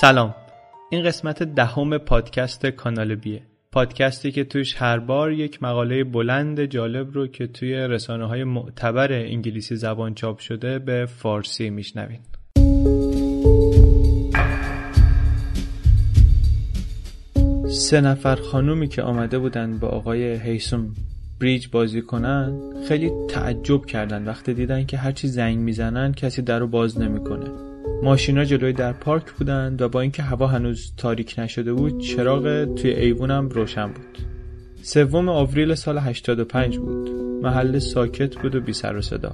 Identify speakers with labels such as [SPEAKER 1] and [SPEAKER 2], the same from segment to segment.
[SPEAKER 1] سلام. این قسمت دهم پادکست کانال بیه. پادکستی که توش هر بار یک مقاله بلند جالب رو که توی رسانه های معتبر انگلیسی زبان چاپ شده به فارسی میشنوین. سه نفر خانومی که آمده بودن با آقای هیسوم بریج بازی کنن خیلی تعجب کردن. وقتی دیدن که هرچی زنگ می‌زنن کسی در رو باز نمی‌کنه. ماشینا جلوی در پارک بودن و با اینکه هوا هنوز تاریک نشده بود چراغ توی ایوونم روشن بود. سوم آوریل سال 85 بود. محل ساکت بود و بی سر و صدا.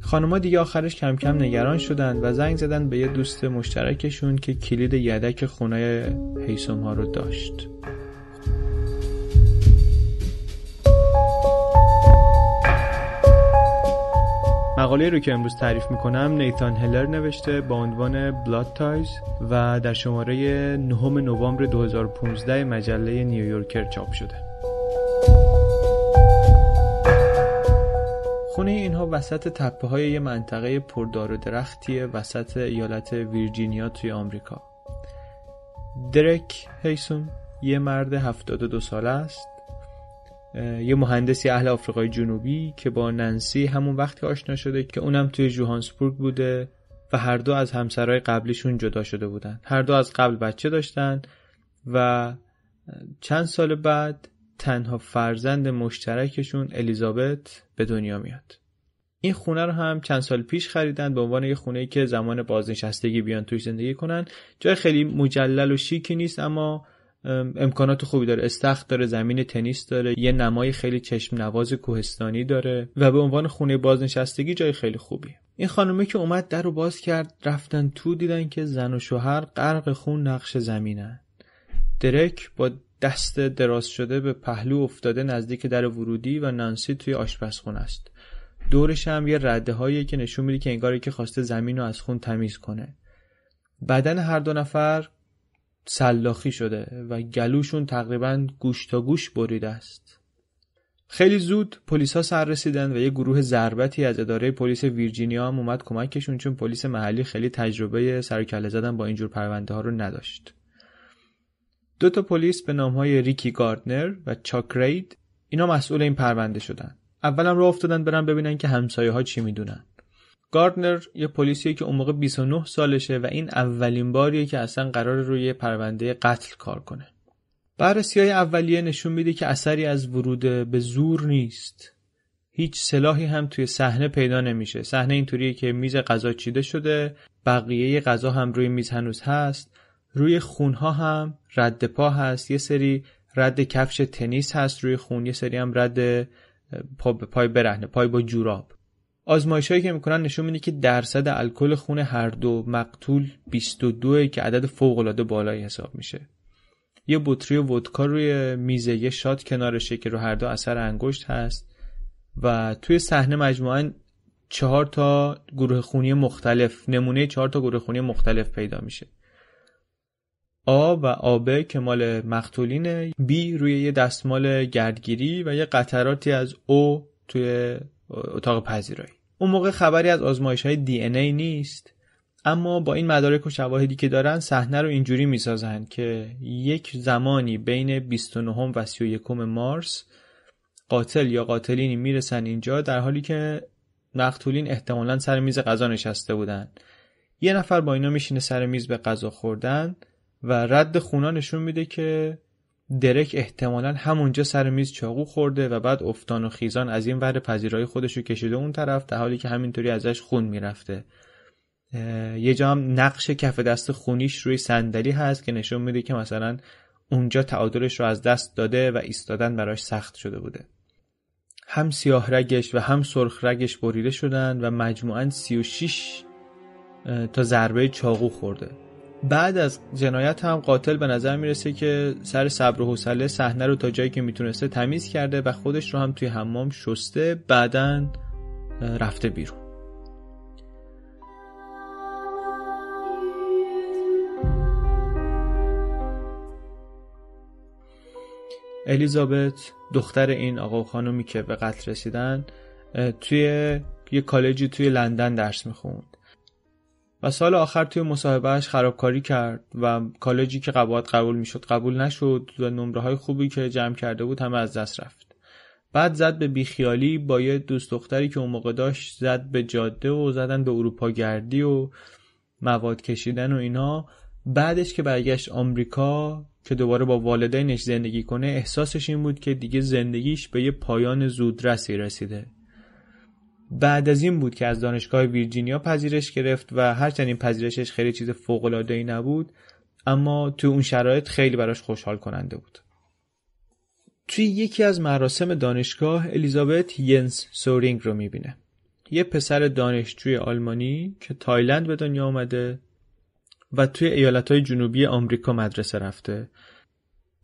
[SPEAKER 1] خانوما دیگه آخرش کم کم نگران شدن و زنگ زدن به یه دوست مشترکشون که کلید یدک خونه هیسوم ها رو داشت. مقاله رو که امروز تعریف می‌کنم نیتان هلر نوشته با عنوان بلاد تایز و در شماره نهم نوامبر 2015 مجله نیویورکر چاپ شده. خونه اینها وسط تپه های یه منطقه پردار و درختیه وسط ایالت ویرجینیا توی آمریکا. درک هیسون یه مرد 72 ساله است. یه مهندسی اهل آفریقای جنوبی که با ننسی همون وقتی آشنا شده که اونم توی جوهانسبورگ بوده و هر دو از همسرای قبلیشون جدا شده بودن. هر دو از قبل بچه داشتن و چند سال بعد تنها فرزند مشترکشون الیزابت به دنیا میاد. این خونه رو هم چند سال پیش خریدن به عنوان یه خونه که زمان بازنشستگی بیان توش زندگی کنن. جای خیلی مجلل و شیکی نیست اما امکانات خوبی داره. استخر داره زمین تنیس داره یه نمای خیلی چشم نواز کوهستانی داره و به عنوان خونه بازنشستگی جای خیلی خوبی. این خانومه که اومد در رو باز کرد رفتن تو دیدن که زن و شوهر غرق خون نقش زمینن. درک با دست دراز شده به پهلو افتاده نزدیک در ورودی و نانسی توی آشپزخونه است. دورش هم یه رده هایی که نشون میده که انگاری که خواسته زمین رو از خون تمیز کنه. بدن هر دو نفر سلاخی شده و گلوشون تقریبا گوش تا گوش بریده است. خیلی زود پلیس ها سر رسیدن و یه گروه ضربتی از اداره پلیس ویرجینیا هم اومد کمکشون چون پلیس محلی خیلی تجربه سرکله زدن با اینجور پرونده ها رو نداشت. دو تا پلیس به نام های ریکی گاردنر و چاک رید اینا مسئول این پرونده شدن. اولم رو افتادن برن ببینن که همسایه ها چی می‌دونن. گاردنر یه پلیسیه که اون موقع 29 سالشه و این اولین باریه که اصلا قرار روی پرونده قتل کار کنه. بررسی های اولیه نشون میده که اثری از ورود به زور نیست. هیچ سلاحی هم توی صحنه پیدا نمیشه. صحنه اینطوریه که میز غذا چیده شده، بقیه غذا هم روی میز هنوز هست. روی خونها هم رد پا هست، یه سری رد کفش تنیس هست روی خون، یه سری هم رد پای برهنه، پای با جوراب. آزمایش هایی که می‌کنن نشون میده که درصد الکل خون هر دو مقتول 22 که عدد فوق العاده بالایی حساب میشه. یه بطری ودکا روی میزه یه شات کنارشه که رو هر دو اثر انگشت هست و توی صحنه مجموعا چهار تا گروه خونی مختلف نمونه چهار تا گروه خونی مختلف پیدا میشه. آ و آب که مال مقتولینه بی روی یه دستمال گردگیری و یه قطراتی از او توی اتاق پذیرایی. اون موقع خبری از آزمایش های دی ای نیست اما با این مدارک و شواهدی که دارن صحنه رو اینجوری می‌سازن که یک زمانی بین 29 و 31 مارس قاتل یا قاتلینی می‌رسن اینجا در حالی که مقتولین احتمالا سر میز غذا نشسته بودن. یه نفر با اینا میشینه سر میز به غذا خوردن و رد خونا نشون میده که درک احتمالا همونجا سر میز چاقو خورده و بعد افتان و خیزان از این ور پذیرایی خودش رو کشیده اون طرف در حالی که همینطوری ازش خون می‌رفته. یه جا هم نقش کف دست خونیش روی صندلی هست که نشون میده که مثلا اونجا تعادلش رو از دست داده و ایستادن براش سخت شده بوده. هم سیاه رگش و هم سرخ رگش بریده شدن و مجموعا 36 تا ضربه چاقو خورده. بعد از جنایت هم قاتل به نظر می‌رسه که سر صبر و حوصله صحنه رو تا جایی که می‌تونسته تمیز کرده و خودش رو هم توی حمام شسته بعدا رفته بیرون. الیزابت دختر این آقا و خانومی که به قتل رسیدن توی یه کالجی توی لندن درس می‌خوند. و سال آخر توی مصاحبهش خرابکاری کرد و کالجی که قبول قبول می‌شد قبول نشد و نمره های خوبی که جمع کرده بود همه از دست رفت. بعد زد به بیخیالی با یه دوست دختری که اون موقع داشت زد به جاده و زدن به اروپا گردی و مواد کشیدن و اینا. بعدش که برگشت آمریکا که دوباره با والدینش زندگی کنه احساسش این بود که دیگه زندگیش به یه پایان زودرسی رسیده. بعد از این بود که از دانشگاه ویرجینیا پذیرش گرفت و هرچند این پذیرشش خیلی چیز فوق ای نبود اما تو اون شرایط خیلی براش خوشحال کننده بود. توی یکی از مراسم دانشگاه الیزابت ینس سورینگ رو می‌بینه. یه پسر دانشجوی آلمانی که تایلند به دنیا آمده و توی ایالت های جنوبی آمریکا مدرسه رفته.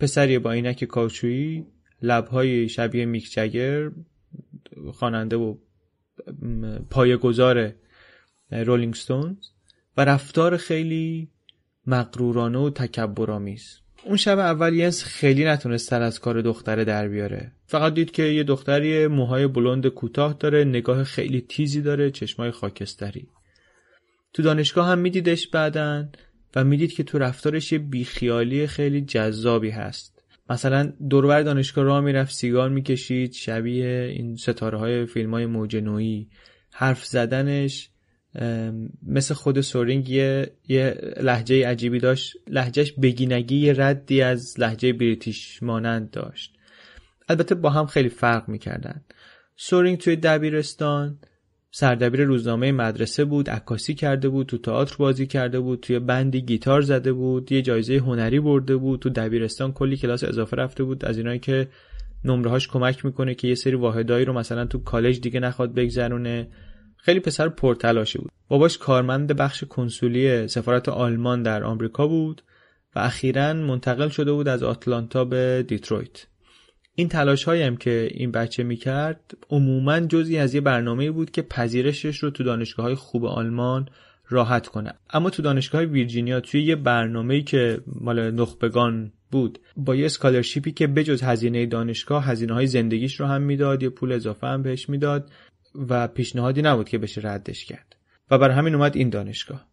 [SPEAKER 1] پسری با عینک کاوچویی لبهای شبیه میک جگر خواننده و پایه‌گذار Rolling Stones و رفتار خیلی مقرورانه و تکبرآمیز. اون شب اول ینس خیلی نتونست سر از کار دختره در بیاره. فقط دید که یه دختری موهای بلند کوتاه داره نگاه خیلی تیزی داره چشمای خاکستری. تو دانشگاه هم میدیدش بعدن و می‌دید که تو رفتارش یه بیخیالی خیلی جذابی هست. مثلا دوربر دانشگاه راه می‌رفت سیگار می‌کشید شبیه این ستاره های فیلم های موج نوعی. حرف زدنش مثل خود سورینگ یه, یه لحجه عجیبی داشت. لحجهش بگینگی یه ردی از لحجه بریتیش مانند داشت. البته با هم خیلی فرق می‌کردن. سورینگ توی دبیرستان سردبیر روزنامه مدرسه بود عکاسی کرده بود تو تئاتر بازی کرده بود توی بندی گیتار زده بود یه جایزه هنری برده بود تو دبیرستان کلی کلاس اضافه رفته بود از اینایی که نمرهاش کمک می‌کنه که یه سری واحدایی رو مثلا تو کالج دیگه نخواد بگذرونه. خیلی پسر پرتلاشی بود. باباش کارمند بخش کنسولی سفارت آلمان در آمریکا بود و اخیرا منتقل شده بود از آتلانتا به دیترویت. این تلاش هایی هم که این بچه می‌کرد عموما جزی از یه برنامه بود که پذیرشش رو تو دانشگاه های خوب آلمان راحت کنه. اما تو دانشگاه ویرجینیا توی یه برنامه که مال نخبگان بود با یه scholarship ی که بجز هزینه دانشگاه هزینه های زندگیش رو هم می‌داد یه پول اضافه هم بهش می‌داد و پیشنهادی نبود که بشه ردش کرد. و بر همین اومد این دانشگاه.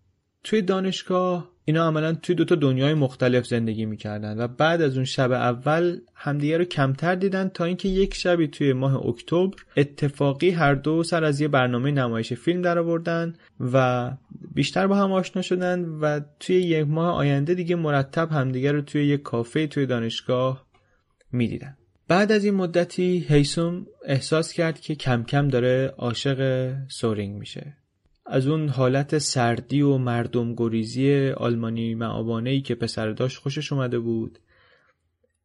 [SPEAKER 1] توی دانشگاه اینا عملا توی دوتا دنیای مختلف زندگی می‌کردن و بعد از اون شب اول همدیگه رو کمتر دیدن تا اینکه یک شبی توی ماه اکتبر اتفاقی هر دو سر از یه برنامه نمایش فیلم در آوردن و بیشتر با هم آشنا شدن و توی یک ماه آینده دیگه مرتب همدیگه رو توی یک کافه توی دانشگاه می‌دیدن. بعد از این مدتی هیسوم احساس کرد که کم کم داره عاشق سورینگ میشه. از اون حالت سردی و مردم گریزی آلمانی معابانه ای که پسر داشت خوشش اومده بود.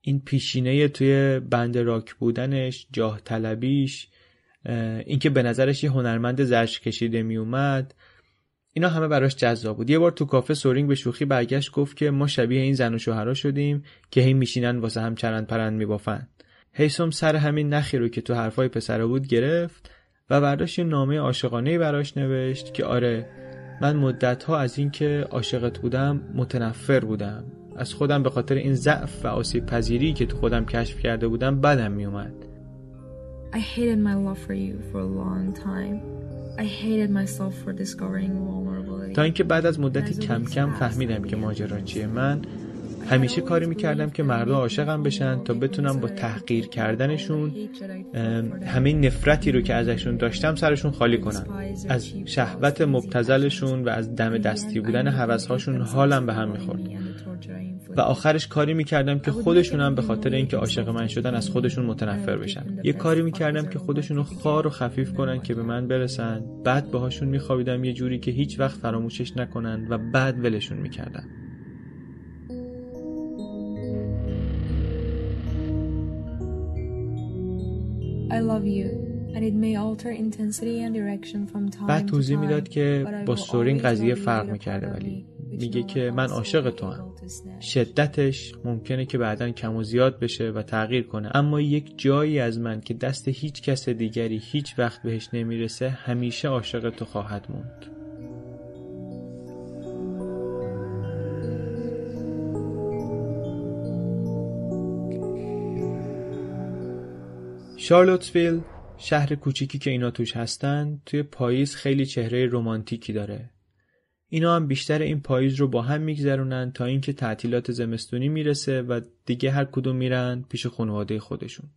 [SPEAKER 1] این پیشینه توی بند راک بودنش جاه طلبیش اینکه به نظرش یه هنرمند زرش کشیده می اومد اینا همه براش جذاب بود. یه بار تو کافه سورینگ به شوخی برگشت گفت که ما شبیه این زن و شوهرها شدیم که هی میشینن واسه هم چرند پرند میبافن. هیسوم سر همین نخی رو که تو حرفای پسره بود گرفت. و برداشت یه نامه عاشقانه براش نوشت که آره من مدت ها از اینکه عاشقت بودم متنفر بودم از خودم به خاطر این ضعف و آسیب پذیری که تو خودم کشف کرده بودم بدم میومد I hated my love for you for a long time. I hated myself for discovering vulnerability. تا اینکه بعد از مدتی کم کم فهمیدم که ماجرا چیه من همیشه کاری می‌کردم که مردم عاشقم بشن تا بتونم با تحقیر کردنشون همه نفرتی رو که ازشون داشتم سرشون خالی کنم. از شهوت مبتزلشون و از دم دستی بودن حوثهاشون حالم به هم می‌خورد. و آخرش کاری می‌کردم که خودشونم به خاطر اینکه عاشق من شدن از خودشون متنفر بشن. یه کاری می‌کردم که خودشونو خار و خفیف کنن که به من برسن. بعد باهاشون میخوابیدم یه جوری که هیچ وقت فراموشش نکنن و بعد ولشون می‌کردم بعد توضیح می‌داد که با سورین قضیه فرق می‌کرده ولی میگه که من عاشق تو هم شدتش ممکنه که بعدا کم و زیاد بشه و تغییر کنه. اما یک جایی از من که دست هیچ کس دیگری هیچ وقت بهش نمی‌رسه همیشه عاشق تو خواهد موند. شارلوتسویل شهر کوچیکی که اینا توش هستن توی پاییز خیلی چهره رمانتیکی داره. اینا هم بیشتر این پاییز رو با هم میگذرونن تا اینکه تعطیلات زمستونی می‌رسه و دیگه هر کدوم میرن پیش خانواده خودشون.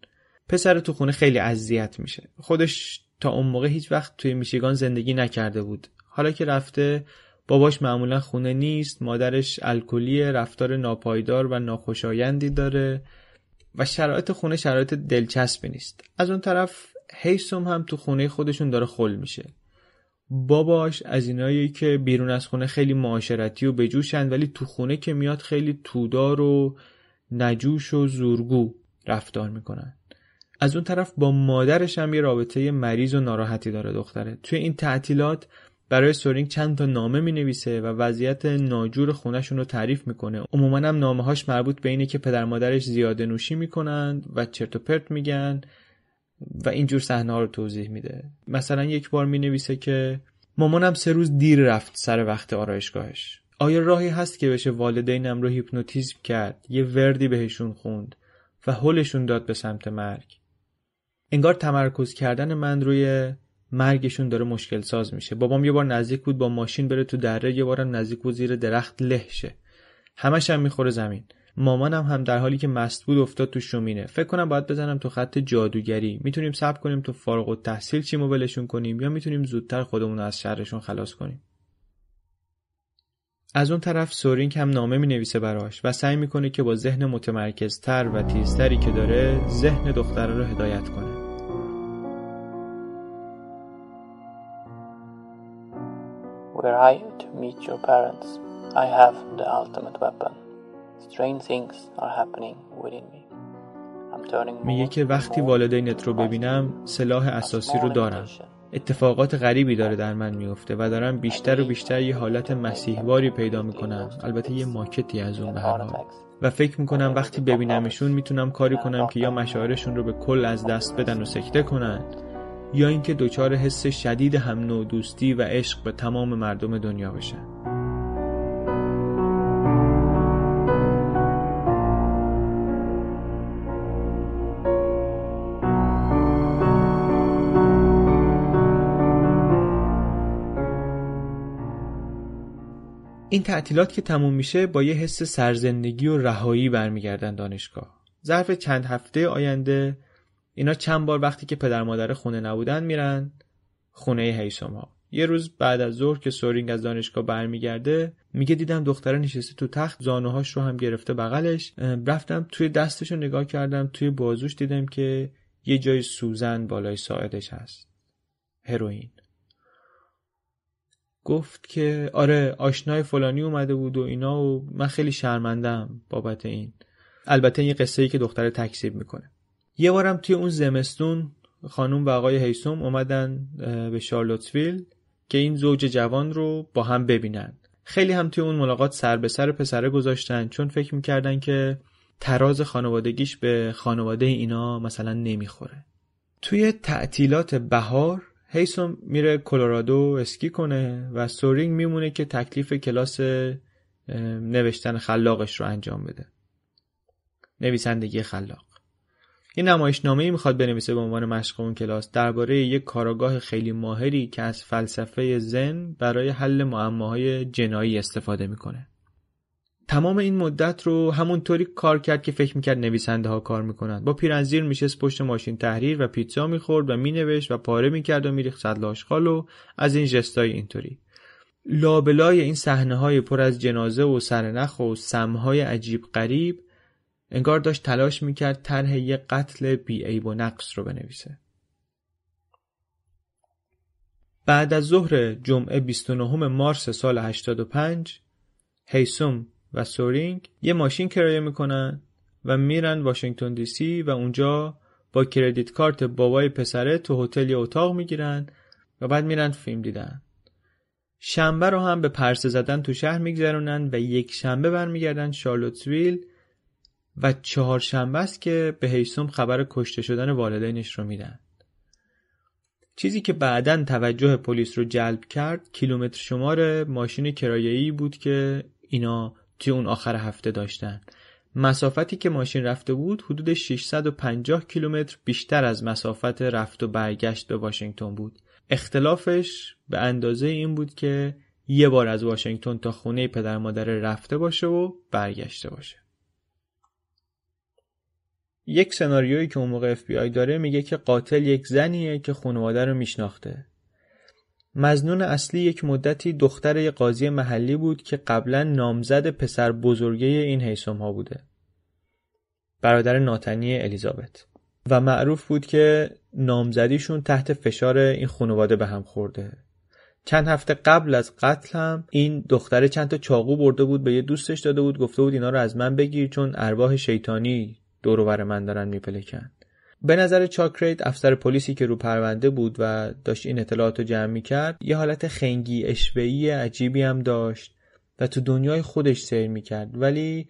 [SPEAKER 1] پسر تو خونه خیلی اذیت میشه. خودش تا اون موقع هیچ وقت توی میشیگان زندگی نکرده بود. حالا که رفته باباش معمولا خونه نیست مادرش الکلی رفتار ناپایدار و ناخوشایندی داره. و شرایط خونه شرایط دلچسبی نیست. از اون طرف هیسوم هم تو خونه خودشون داره خل میشه. باباش از اینایی که بیرون از خونه خیلی معاشرتی و بجوشن ولی تو خونه که میاد خیلی تودار و نجوش و زورگو رفتار می‌کنن. از اون طرف با مادرش هم یه رابطه مریض و ناراحتی داره دختره. توی این تعطیلات برای سورینگ چند تا نامه می نویسه و وضعیت ناجور خونهشون رو تعریف می‌کنه. عموما هم نامه هاش مربوط به اینه که پدر مادرش زیاده نوشی می‌کنند و چرت و پرت میگن و اینجور صحنه ها رو توضیح میده. مثلا یک بار می نویسه که مامانم سه روز دیر رفت سر وقت آرایشگاهش. آیا راهی هست که بشه والدینم رو هیپنوتیزم کرد؟ یه وردی بهشون خوند و حلشون داد به سمت مرگ. انگار تمرکز کردن من روی مرگشون داره مشکل ساز میشه. بابام یه بار نزدیک بود با ماشین بره تو دره یه بارم نزدیک بود زیر درخت له شه همش هم می‌خوره زمین. مامانم هم در حالی که مست بود افتاد تو شومینه. فکر کنم باید بزنم تو خط جادوگری. می‌تونیم صبر کنیم تو فارغ و تحصیل چیمو ولشون کنیم یا می‌تونیم زودتر خودمون از شرشون خلاص کنیم. از اون طرف سورینگ هم نامه می نویسه براش و سعی می‌کنه که با ذهن متمرکزتر و تیزتری که داره ذهن دختره رو هدایت کنه.
[SPEAKER 2] Were I to meet your parents, I have the ultimate weapon. Strange things are happening within me.
[SPEAKER 1] میگه که وقتی والدینت رو ببینم سلاح اساسی رو دارم. اتفاقات غریبی داره در من میفته و دارم بیشتر و بیشتر یه حالت مسیحواری پیدا می‌کنم. البته یه ماکتی از اون به هر حال. و فکر می‌کنم وقتی ببینمشون می‌تونم کاری کنم که یا مشاعرشون رو به کل از دست بدن و سکته کنن. یا اینکه دچار حس شدید هم نوع دوستی و عشق به تمام مردم دنیا بشن این تعطیلات که تموم میشه با یه حس سرزندگی و رهایی برمیگردن دانشگاه. ظرف چند هفته آینده اینا چند بار وقتی که پدر مادر خونه نبودن میرن خونه هیسوم ها. یه روز بعد از ظهر که سورینگ از دانشگاه برمیگرده میگه دیدم دختره نشسته تو تخت زانوهاش رو هم گرفته بغلش. رفتم توی دستش رو نگاه کردم توی بازوش دیدم که یه جای سوزن بالای ساعدش هست. هروئین. گفت که آره آشنای فلانی اومده بود و اینا و من خیلی شرمندم بابت این. البته این قصه ای که دختر تکسیب می‌کنه. یه بارم توی اون زمستون خانوم و آقای هیسوم اومدن به شارلوتسویل که این زوج جوان رو با هم ببینن. خیلی هم توی اون ملاقات سر به سر پسره گذاشتن چون فکر می‌کردن که تراز خانوادگیش به خانواده اینا مثلا نمی‌خوره. توی تعطیلات بهار هیسوم میره کلرادو اسکی کنه و سورینگ میمونه که تکلیف کلاس نوشتن خلاقش رو انجام بده. نویسندگی خلاق. یه نمایشنامه ای می‌خواد بنویسه به عنوان مشق اون کلاس درباره یک کاراگاه خیلی ماهری که از فلسفه زن برای حل معماهای جنایی استفاده می‌کنه. تمام این مدت رو همونطوری کار کرد که فکر می‌کرد نویسنده ها کار می‌کنند با پیرنزیر میشست پشت ماشین تحریر و پیتزا می‌خورد و مینوشت و پاره می‌کرد و میریخت صد آشغال و از این جستای اینطوری. لابلای این صحنه های پر از جنازه و سرنخ و سمهای عجیب غریب انگار داشت تلاش می‌کرد طرح یه قتل بیعیب و نقص رو بنویسه. بعد از ظهر جمعه 29 مارس سال 85 هیسوم و سورینگ یه ماشین کرایه می‌کنن و میرن واشنگتن دی سی و اونجا با کردیت کارت بابای پسره تو هتل یه اتاق می‌گیرن و بعد میرن فیلم دیدن. شنبه رو هم به پرسه زدن تو شهر میگذرونن و یک شنبه برمیگردن شارلوتسویل و چهار شنبه است که به هیسوم خبر کشته شدن والدینش رو میدن. چیزی که بعدا توجه پلیس رو جلب کرد کیلومتر شمار ماشین کرایه‌ای بود که اینا توی اون آخر هفته داشتن. مسافتی که ماشین رفته بود حدود 650 کیلومتر بیشتر از مسافت رفت و برگشت به واشنگتن بود. اختلافش به اندازه این بود که یه بار از واشنگتن تا خونه پدر مادر رفته باشه و برگشته باشه. یک سناریویی که اون موقع آی داره میگه که قاتل یک زنیه که خانواده رو میشناخته. مزنون اصلی یک مدتی دختر قاضی محلی بود که قبلا نامزد پسر بزرگه این حیسم ها بوده. برادر ناتنی الیزابت. و معروف بود که نامزدیشون تحت فشار این خانواده به هم خورده. چند هفته قبل از قتل هم این دختره چند تا چاقو برده بود به یه دوستش داده بود گفته بود اینا رو از من بگیر چون ارواح شیطانی دور بر من دارن میپلکن. به نظر چاکریت افسر پلیسی که رو پرونده بود و داشت این اطلاعات رو جمع می‌کرد یه حالت خنگی اشوهی عجیبی هم داشت و تو دنیای خودش سیر می‌کرد. ولی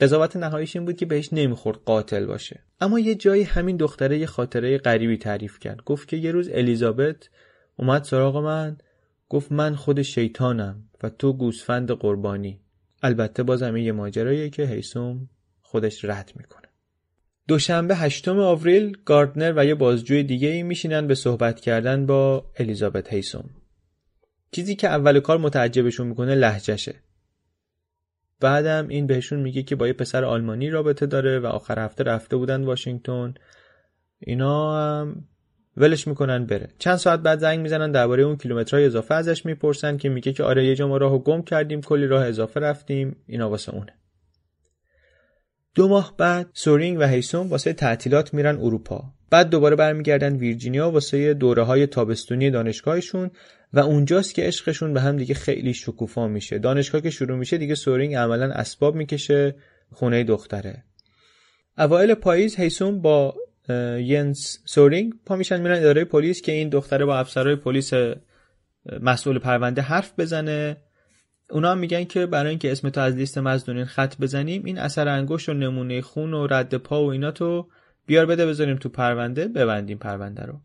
[SPEAKER 1] قضاوت نهاییش این بود که بهش نمی‌خورد قاتل باشه. اما یه جایی همین دختره یه خاطره غریبی تعریف کرد. گفت که یه روز الیزابت اومد سراغ من گفت من خود شیطانم و تو گوسفند قربانی. البته بازم یه ماجراییه که هیسوم خودش رد می‌کنه. دوشنبه هشتم آوریل گاردنر و یه بازجوی دیگه ای میشینن به صحبت کردن با الیزابت هیسوم چیزی که اول کار متعجبشون می‌کنه لحجشه بعدم این بهشون میگه که با یه پسر آلمانی رابطه داره و آخر هفته رفته بودن واشنگتن. اینا هم ولش می‌کنن بره. چند ساعت بعد زنگ می‌زنن درباره اون کیلومترهای اضافه ازش می‌پرسن که میگه که آره یه جا ما راهو گم کردیم کلی راه اضافه رفتیم. اینا واسه اونه. دو ماه بعد سورینگ و هیسون واسه تعطیلات میرن اروپا. بعد دوباره برمیگردن ویرجینیا واسه دوره های تابستونی دانشگاهشون و اونجاست که عشقشون به هم دیگه خیلی شکوفا میشه. دانشگاه که شروع میشه دیگه سورینگ عملا اسباب می‌کشه خونه دختره. اوایل پاییز هیسوم با ینس سورینگ پا میشن میرن اداره پلیس که این دختره با افسرهای پلیس مسئول پرونده حرف بزنه. اونا میگن که برای اینکه اسم تو از لیست مظنونین خط بزنیم این اثر انگشت و نمونه خون و رد پا و اینا تو بیار بده بذاریم تو پرونده ببندیم پرونده رو.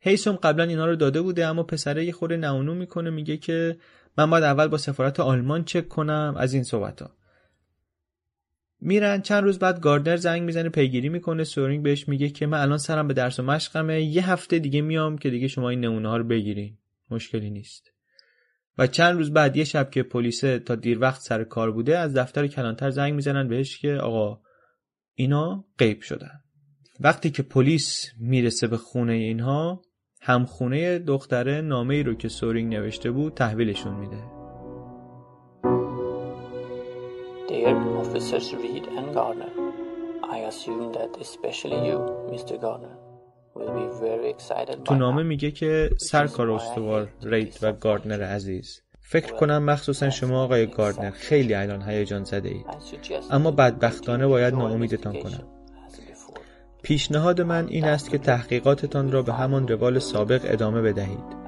[SPEAKER 1] هیسوم قبلا اینا رو داده بوده اما پسره یه خورده نونو می‌کنه میگه که من باید اول با سفارت آلمان چک کنم از این صحبت ها میرن چند روز بعد گاردنر زنگ می‌زنه پیگیری می‌کنه سورینگ بهش میگه که من الان سرم به درس و مشقمه یه هفته دیگه میام که دیگه شما این نمونه ها رو بگیرین. مشکلی نیست. و چند روز بعد یه شب که پلیس تا دیر وقت سر کار بوده از دفتر کلانتر زنگ می‌زنن بهش که آقا اینا غیب شدن. وقتی که پلیس می‌رسه به خونه اینها هم خونه دختره نامه ای رو که سورینگ نوشته بود تحویلشون میده.
[SPEAKER 2] Dear officers Reed and Garner, I assume that especially you, Mr. Garner,
[SPEAKER 1] تو نامه میگه که سرکار استوار رید و گاردنر عزیز. فکر کنم مخصوصا شما آقای گاردنر خیلی الان هیجان زده اید. اما بدبختانه باید ناامیدتان کنم. پیشنهاد من این است که تحقیقاتتان را به همان روال سابق ادامه بدهید.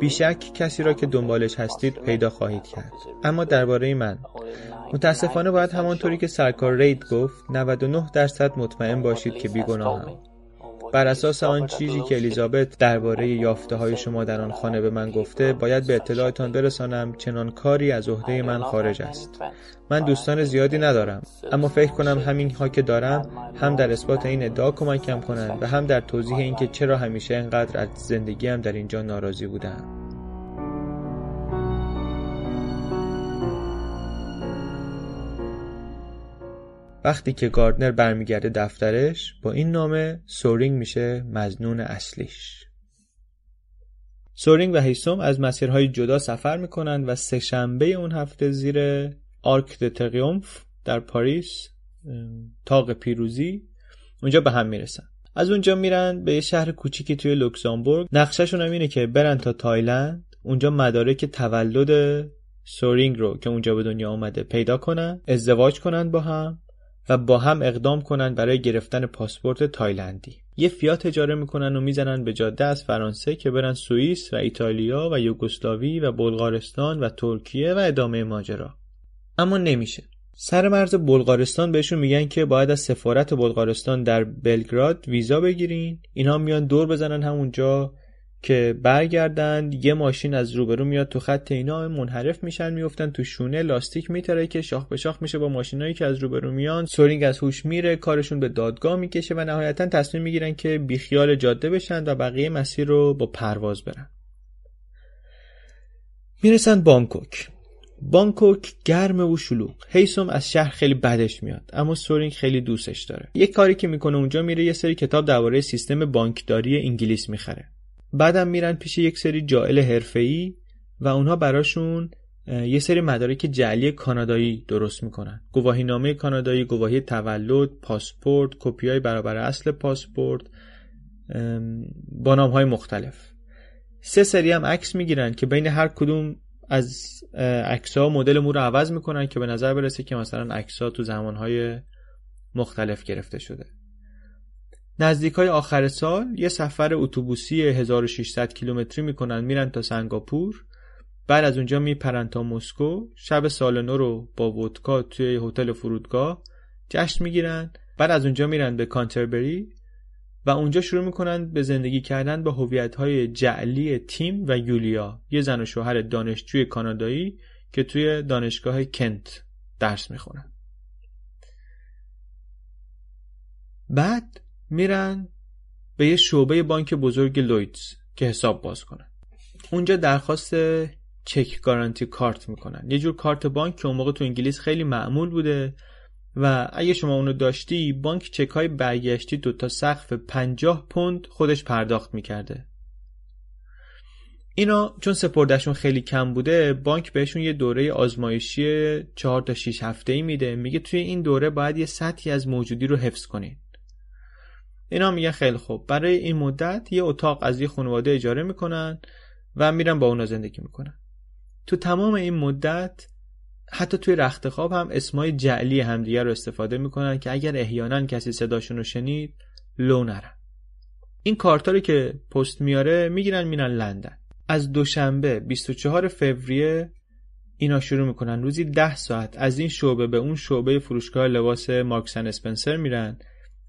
[SPEAKER 1] بیشک کسی را که دنبالش هستید پیدا خواهید کرد. اما درباره من. متاسفانه باید همانطوری که سرکار رید گفت 99 درصد مطمئن باشید که بیگناهم بر اساس آن چیزی که الیزابت درباره یافته های شما در آن خانه به من گفته باید به اطلاعتان برسانم چنان کاری از عهده من خارج است. من دوستان زیادی ندارم اما فکر کنم همین ها که دارم هم در اثبات این ادعا کمکم کنند و هم در توضیح اینکه چرا همیشه انقدر از زندگیم در اینجا ناراضی بودم وقتی که گاردنر برمیگرده دفترش با این نامه سورینگ میشه مزنون اصلیش. سورینگ و هیسوم از مسیرهای جدا سفر می‌کنند و سهشنبه اون هفته زیر Arc de Triomphe در پاریس طاق پیروزی اونجا به هم می‌رسن. از اونجا میرن به یه شهر کوچیکی توی لوکزامبورگ. نقشهشون هم اینه که برن تا تایلند اونجا مدارک تولد سورینگ رو که اونجا به دنیا آمده پیدا کنن ازدواج کنن با هم. و با هم اقدام کنند برای گرفتن پاسپورت تایلندی. یه فیات اجاره می‌کنن و می‌زنن به جاده از فرانسه که برن سوئیس و ایتالیا و یوگسلاوی و بلغارستان و ترکیه و ادامه ماجرا. اما نمیشه. سر مرز بلغارستان بهشون میگن که باید از سفارت بلغارستان در بلگراد ویزا بگیرین. اینها میان دور بزنن همونجا. که برگردند یه ماشین از روبرو میاد تو خط اینا منحرف میشن میفتن تو شونه لاستیک میتره که شاخ به شاخ میشه با ماشینایی که از روبرو میان. سورینگ از هوش میره کارشون به دادگاه می‌کشه و نهایتا تصمیم می‌گیرن که بیخیال جاده بشن و بقیه مسیر رو با پرواز برن. می‌رسن بانکوک. بانکوک گرم و شلوغ. هیسوم از شهر خیلی بدش میاد اما سورینگ خیلی دوستش داره. یه کاری که می‌کنه اونجا میره یه سری کتاب درباره سیستم بانکداری انگلیس می‌خره. بعدم میرن پیش یک سری جائل حرفه‌ای و اونها براشون یه سری مدارک جعلی کانادایی درست می‌کنن. گواهینامه کانادایی گواهی تولد پاسپورت کپی های برابر اصل پاسپورت با نام های مختلف. سه سری هم عکس می‌گیرن که بین هر کدوم از عکس ها مدل مو رو عوض می‌کنن که به نظر برسه که مثلا عکس ها تو زمان های مختلف گرفته شده. نزدیک های آخر سال یه سفر اتوبوسی 1600 کیلومتری می‌کنن میرن تا سنگاپور. بعد از اونجا میپرن تا مسکو. شب سال نو رو با ودکا توی هتل فرودگاه جشن می‌گیرن. بعد از اونجا میرن به کانتربری و اونجا شروع می‌کنن به زندگی کردن با هویت های جعلی تیم و یولیا یه زن و شوهر دانشجوی کانادایی که توی دانشگاه کنت درس می‌خونن. بعد میرن به یه شعبه بانک بزرگ لویدز که حساب باز کنن. اونجا درخواست چک گارانتی کارت می‌کنن. یه جور کارت بانک که اون موقع تو انگلیس خیلی معمول بوده و اگه شما اونو داشتی بانک چک های برگشتی دو تا سقف 50 پوند خودش پرداخت می‌کرده. اینا چون سپردشون خیلی کم بوده بانک بهشون یه دوره آزمایشی 4 تا 6 هفته ای میده. میگه توی این دوره باید یه سطحی از موجودی رو حفظ کنین اینا میگن خیلی خوب. برای این مدت یه اتاق از یه خانواده اجاره می‌کنن و میرن با اونا زندگی می‌کنن. تو تمام این مدت حتی توی رخت خواب هم اسمای جعلی همدیگه رو استفاده می‌کنن که اگر احیانا کسی صداشون رو شنید لو نرن. این کارتا که پست میاره می‌گیرن میرن لندن. از دوشنبه 24 فوریه اینا شروع می‌کنن. روزی 10 ساعت از این شعبه به اون شعبه فروشگاه لباس مارکسن اسپنسر میرن.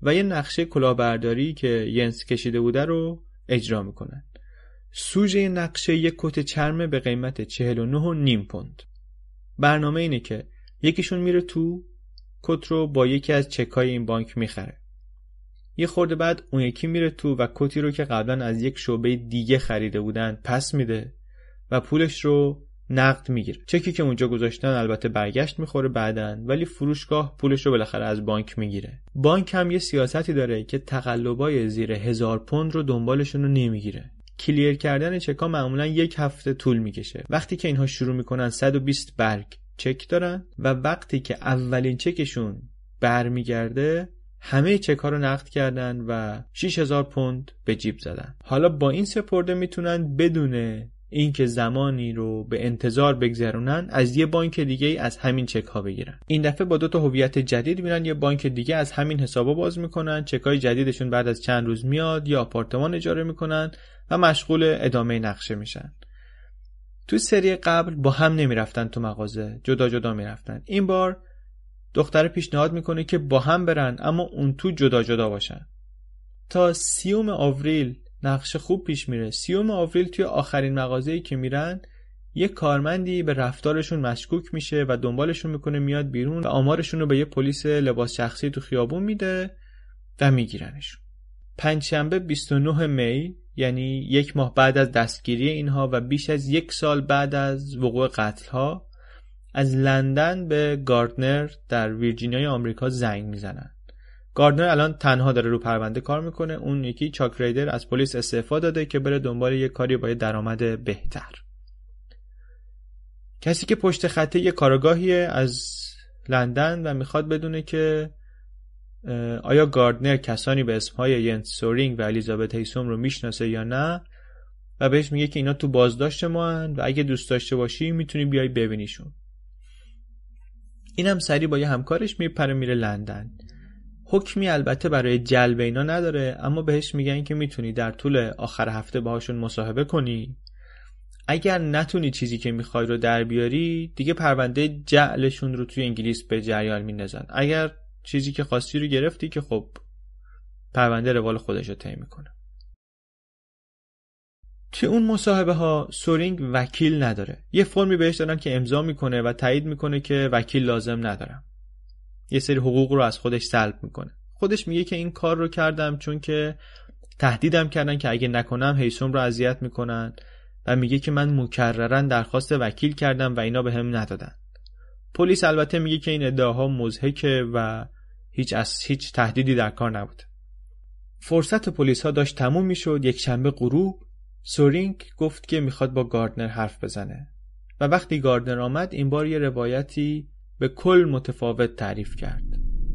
[SPEAKER 1] و یه نقشه کلاهبرداری که ینس کشیده بوده رو اجرا می‌کنن. سوژه نقشه یک کت چرمه به قیمت 49 و نیم پوند. برنامه اینه که یکیشون میره تو کت رو با یکی از چکای این بانک می‌خره. یه خورده بعد اون یکی میره تو و کتی رو که قبلا از یک شعبه دیگه خریده بودن پس میده و پولش رو نقد می‌گیره. چکی که اونجا گذاشتن البته برگشت می‌خوره بعدن ولی فروشگاه پولش رو بالاخره از بانک می‌گیره. بانک هم یه سیاستی داره که تقلبای زیر هزار پوند رو دنبالشون رو نمی‌گیره. کلیر کردن چکا معمولا یک هفته طول می‌کشه. وقتی که اینها شروع می‌کنن 120 برگ چک دارن و وقتی که اولین چکشون برمیگرده همه چک ها رو نقد کردن و 6000 پوند به جیب زدن. حالا با این سپرده می‌تونن بدون اینکه زمانی رو به انتظار بگذرونن از یه بانک دیگه از همین چک ها بگیرن. این دفعه با دو تا هویت جدید میرن یه بانک دیگه از همین حسابا باز می‌کنن. چک های جدیدشون بعد از چند روز میاد یا آپارتمان اجاره می‌کنن و مشغول ادامه نقشه میشن. تو سری قبل با هم نمی‌رفتن تو مغازه جدا جدا می‌رفتن. این بار دختر پیشنهاد می‌کنه که با هم برن اما اون تو جدا جدا باشن. تا سیوم آوریل نقشه خوب پیش میره. سیوم آوریل توی آخرین مغازه‌ای که میرن یه کارمندی به رفتارشون مشکوک میشه و دنبالشون می‌کنه میاد بیرون و آمارشون رو به یه پلیس لباس شخصی تو خیابون میده و میگیرنشون. پنجشنبه 29 می یعنی یک ماه بعد از دستگیری اینها و بیش از یک سال بعد از وقوع قتل ها از لندن به گاردنر در ویرجینیای آمریکا زنگ می‌زنن. گاردنر الان تنها داره رو پرونده کار می‌کنه. اون یکی چاک ریدر از پلیس استعفا داده که بره دنبال یه کاری با درآمد بهتر. کسی که پشت خطه یه کارگاهی از لندن و می‌خواد بدونه که آیا گاردنر کسانی به اسمهای ینس سورینگ و الیزابت هیسوم رو می‌شناسه یا نه؟ و بهش میگه که اینا تو بازداشت ما هن و اگه دوست داشته باشی می‌تونی بیای ببینیشون. اینم سری با یه همکارش میپره میره لندن. حکمی البته برای جلب اینا نداره اما بهش میگن که می‌تونی در طول آخر هفته باهاشون مصاحبه کنی. اگر نتونی چیزی که می‌خوای رو در بیاری دیگه پرونده جعلشون رو توی انگلیس به جریان میندازن. اگر چیزی که خواستی رو گرفتی که خب پرونده روال خودش رو طی می‌کنه. توی اون مصاحبه ها سورینگ وکیل نداره. یه فرمی بهش دادن که امضا می‌کنه و تایید می‌کنه که وکیل لازم ندارم. یه سری حقوق رو از خودش سلب می‌کنه. خودش میگه که این کار رو کردم چون که تهدیدم کردن که اگه نکنم هیسوم رو اذیت می‌کنن و میگه که من مکررن درخواست وکیل کردم و اینا به هم ندادن. پلیس البته میگه که این ادعاها مزهکه و هیچ از هیچ تهدیدی در کار نبود. فرصت پلیس ها داشت تموم می‌شد. یک شنبه غروب سورینگ گفت که می‌خواد با گاردنر حرف بزنه. و وقتی گاردنر آمد این بار یه روایتی به کل متفاوت تعریف کرد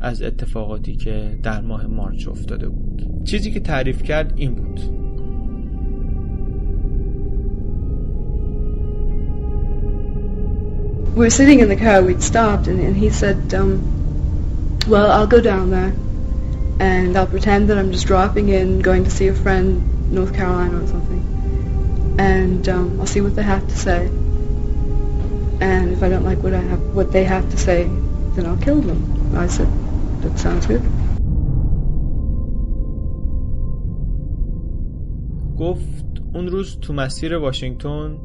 [SPEAKER 1] از اتفاقاتی که در ماه مارچ افتاده بود چیزی که تعریف کرد این بود
[SPEAKER 3] we were sitting in the car, we'd stopped, and, and he said, um, well, I'll go down there, and I'll pretend that I'm just dropping in, going to see a friend, North Carolina or something, and um, I'll see what they have to say. And if I don't like what I have, what they have to say, then I'll kill them. I said, that sounds good.
[SPEAKER 1] گفت اون روز تو مسیر واشنگتن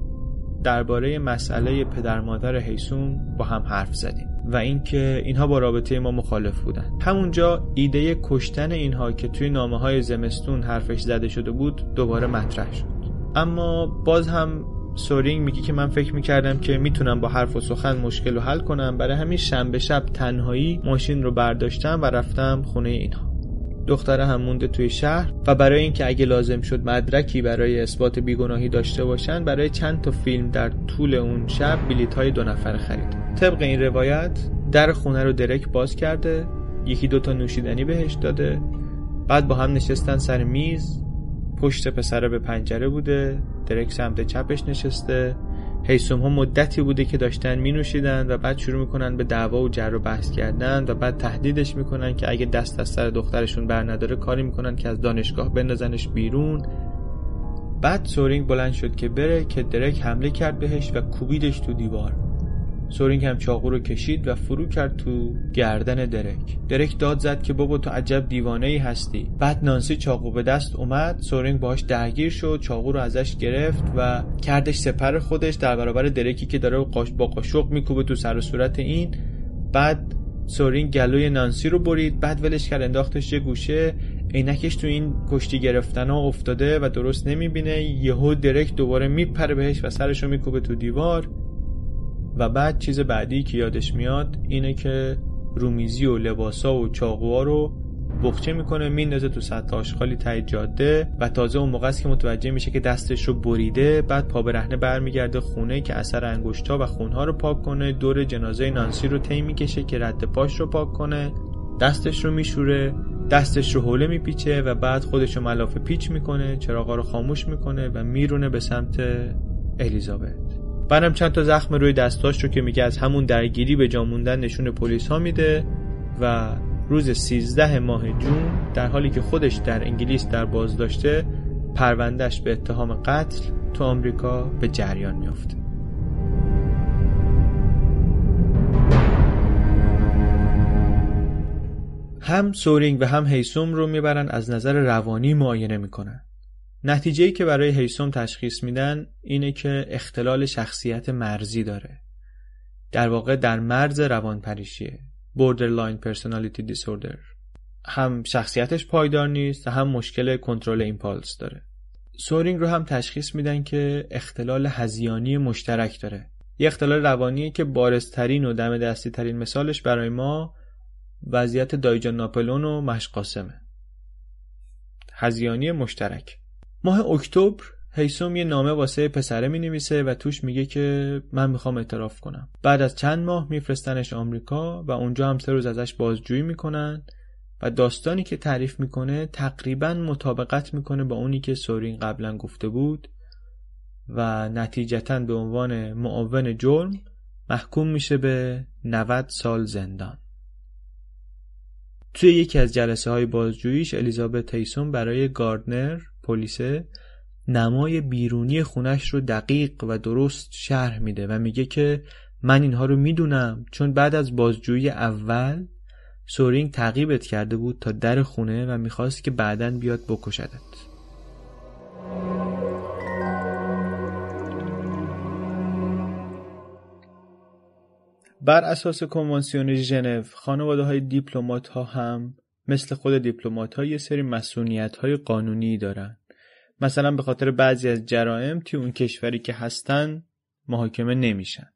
[SPEAKER 1] درباره مسئله پدر مادر هیسوم با هم حرف زدیم و اینکه اینها با رابطه ما مخالف بودن همونجا ایده کشتن اینها که توی نامه های زمستون حرفش زده شده بود دوباره مطرح شد اما باز هم سورینگ میگه که من فکر می‌کردم که می‌تونم با حرف و سخن مشکل رو حل کنم. برای همین شنبه شب تنهایی ماشین رو برداشتم و رفتم خونه اینها. دختره هم مونده توی شهر و برای اینکه اگه لازم شد مدرکی برای اثبات بیگناهی داشته باشن برای چند تا فیلم در طول اون شب بلیط های دو نفر خرید. طبق این روایت در خونه رو درک باز کرده یکی دوتا نوشیدنی بهش داده بعد با هم نشستن سر میز پشت پسره به پنجره بوده درک سمت چپش نشسته. هیسوم ها مدتی بوده که داشتن می نوشیدن و بعد شروع می‌کنن به دعوا و جر و بحث کردن و بعد تهدیدش می‌کنن که اگه دست از سر دخترشون بر نداره کاری می‌کنن که از دانشگاه بندازنش بیرون. بعد سورینگ بلند شد که بره که درک حمله کرد بهش و کوبیدش تو دیوار. سورینگ هم چاقو رو کشید و فرو کرد تو گردن درک. درک داد زد که بابا تو عجب دیوانه ای هستی. بعد نانسی چاقو به دست اومد سورینگ باهاش درگیر شد چاقو رو ازش گرفت و کردش سپر خودش در برابر درکی که داره با قاشق میکوبه تو سر و صورت این. بعد سورینگ گلوی نانسی رو برید. بعد ولش کرد انداختش یه گوشه. عینکش تو این کشتی گرفتن ها افتاده و درست نمی‌بینه. یهو درک دوباره میپره بهش و سرش رو میکوبه تو دیوار. و بعد چیز بعدی که یادش میاد اینه که رومیزی و لباسا و چاقوها رو بخچه می‌کنه میندازه تو سطح آشغالی تای جاده و تازه اون موقع است که متوجه میشه که دستش رو بریده. بعد پا برهنه برمیگرده خونه که اثر انگشتا و خونها رو پاک کنه. دور جنازه نانسی رو طی می‌کشه که رد پاش رو پاک کنه. دستش رو میشوره دستش رو حوله میپیچه و بعد خودش رو ملافه پیچ می‌کنه چراغا رو خاموش می‌کنه و میرونه به سمت الیزابت. بعدم چند تا زخم روی دستاش رو که میگه از همون درگیری به جا موندن نشون پلیس ها میده و روز 13 ماه جون در حالی که خودش در انگلیس در بازداشته پروندهش به اتهام قتل تو آمریکا به جریان میافته. هم سورینگ و هم هیسوم رو می‌برن از نظر روانی معاینه می‌کنن. نتیجه که برای هیسوم تشخیص میدن اینه که اختلال شخصیت مرزی داره. در واقع در مرز روانپریشیه borderline personality disorder. هم شخصیتش پایدار نیست و هم مشکل کنترل ایمپالس داره. سورینگ رو هم تشخیص میدن که اختلال هزیانی مشترک داره. یه اختلال روانیه که بارزترین و دم دستی ترین مثالش برای ما وضعیت دایجان ناپلون و مشقاسمه هزیانی مشترک. ماه اکتبر هیسوم یه نامه واسه پسره می نویسه و توش میگه که من می‌خوام اعتراف کنم. بعد از چند ماه میفرستنش آمریکا و اونجا هم سه روز ازش بازجویی می‌کنن و داستانی که تعریف می‌کنه تقریبا مطابقت می‌کنه با اونی که سورین قبلا گفته بود و نتیجتا به عنوان معاون جرم محکوم میشه به 90 سال زندان. توی یکی از جلسه های بازجوییش الیزابت هیسون برای گاردنر پلیسه نمای بیرونی خونش رو دقیق و درست شرح میده و میگه که من اینها رو می‌دونم چون بعد از بازجویی اول سورینگ تعقیبت کرده بود تا در خونه و می‌خواست که بعدا بیاد بکشدت. بر اساس کنوانسیون ژنو خانواده های دیپلمات ها هم مثل خود دیپلمات ها یه سری مسئولیت های قانونی دارن. مثلا به خاطر بعضی از جرائم توی اون کشوری که هستن محاکمه نمیشن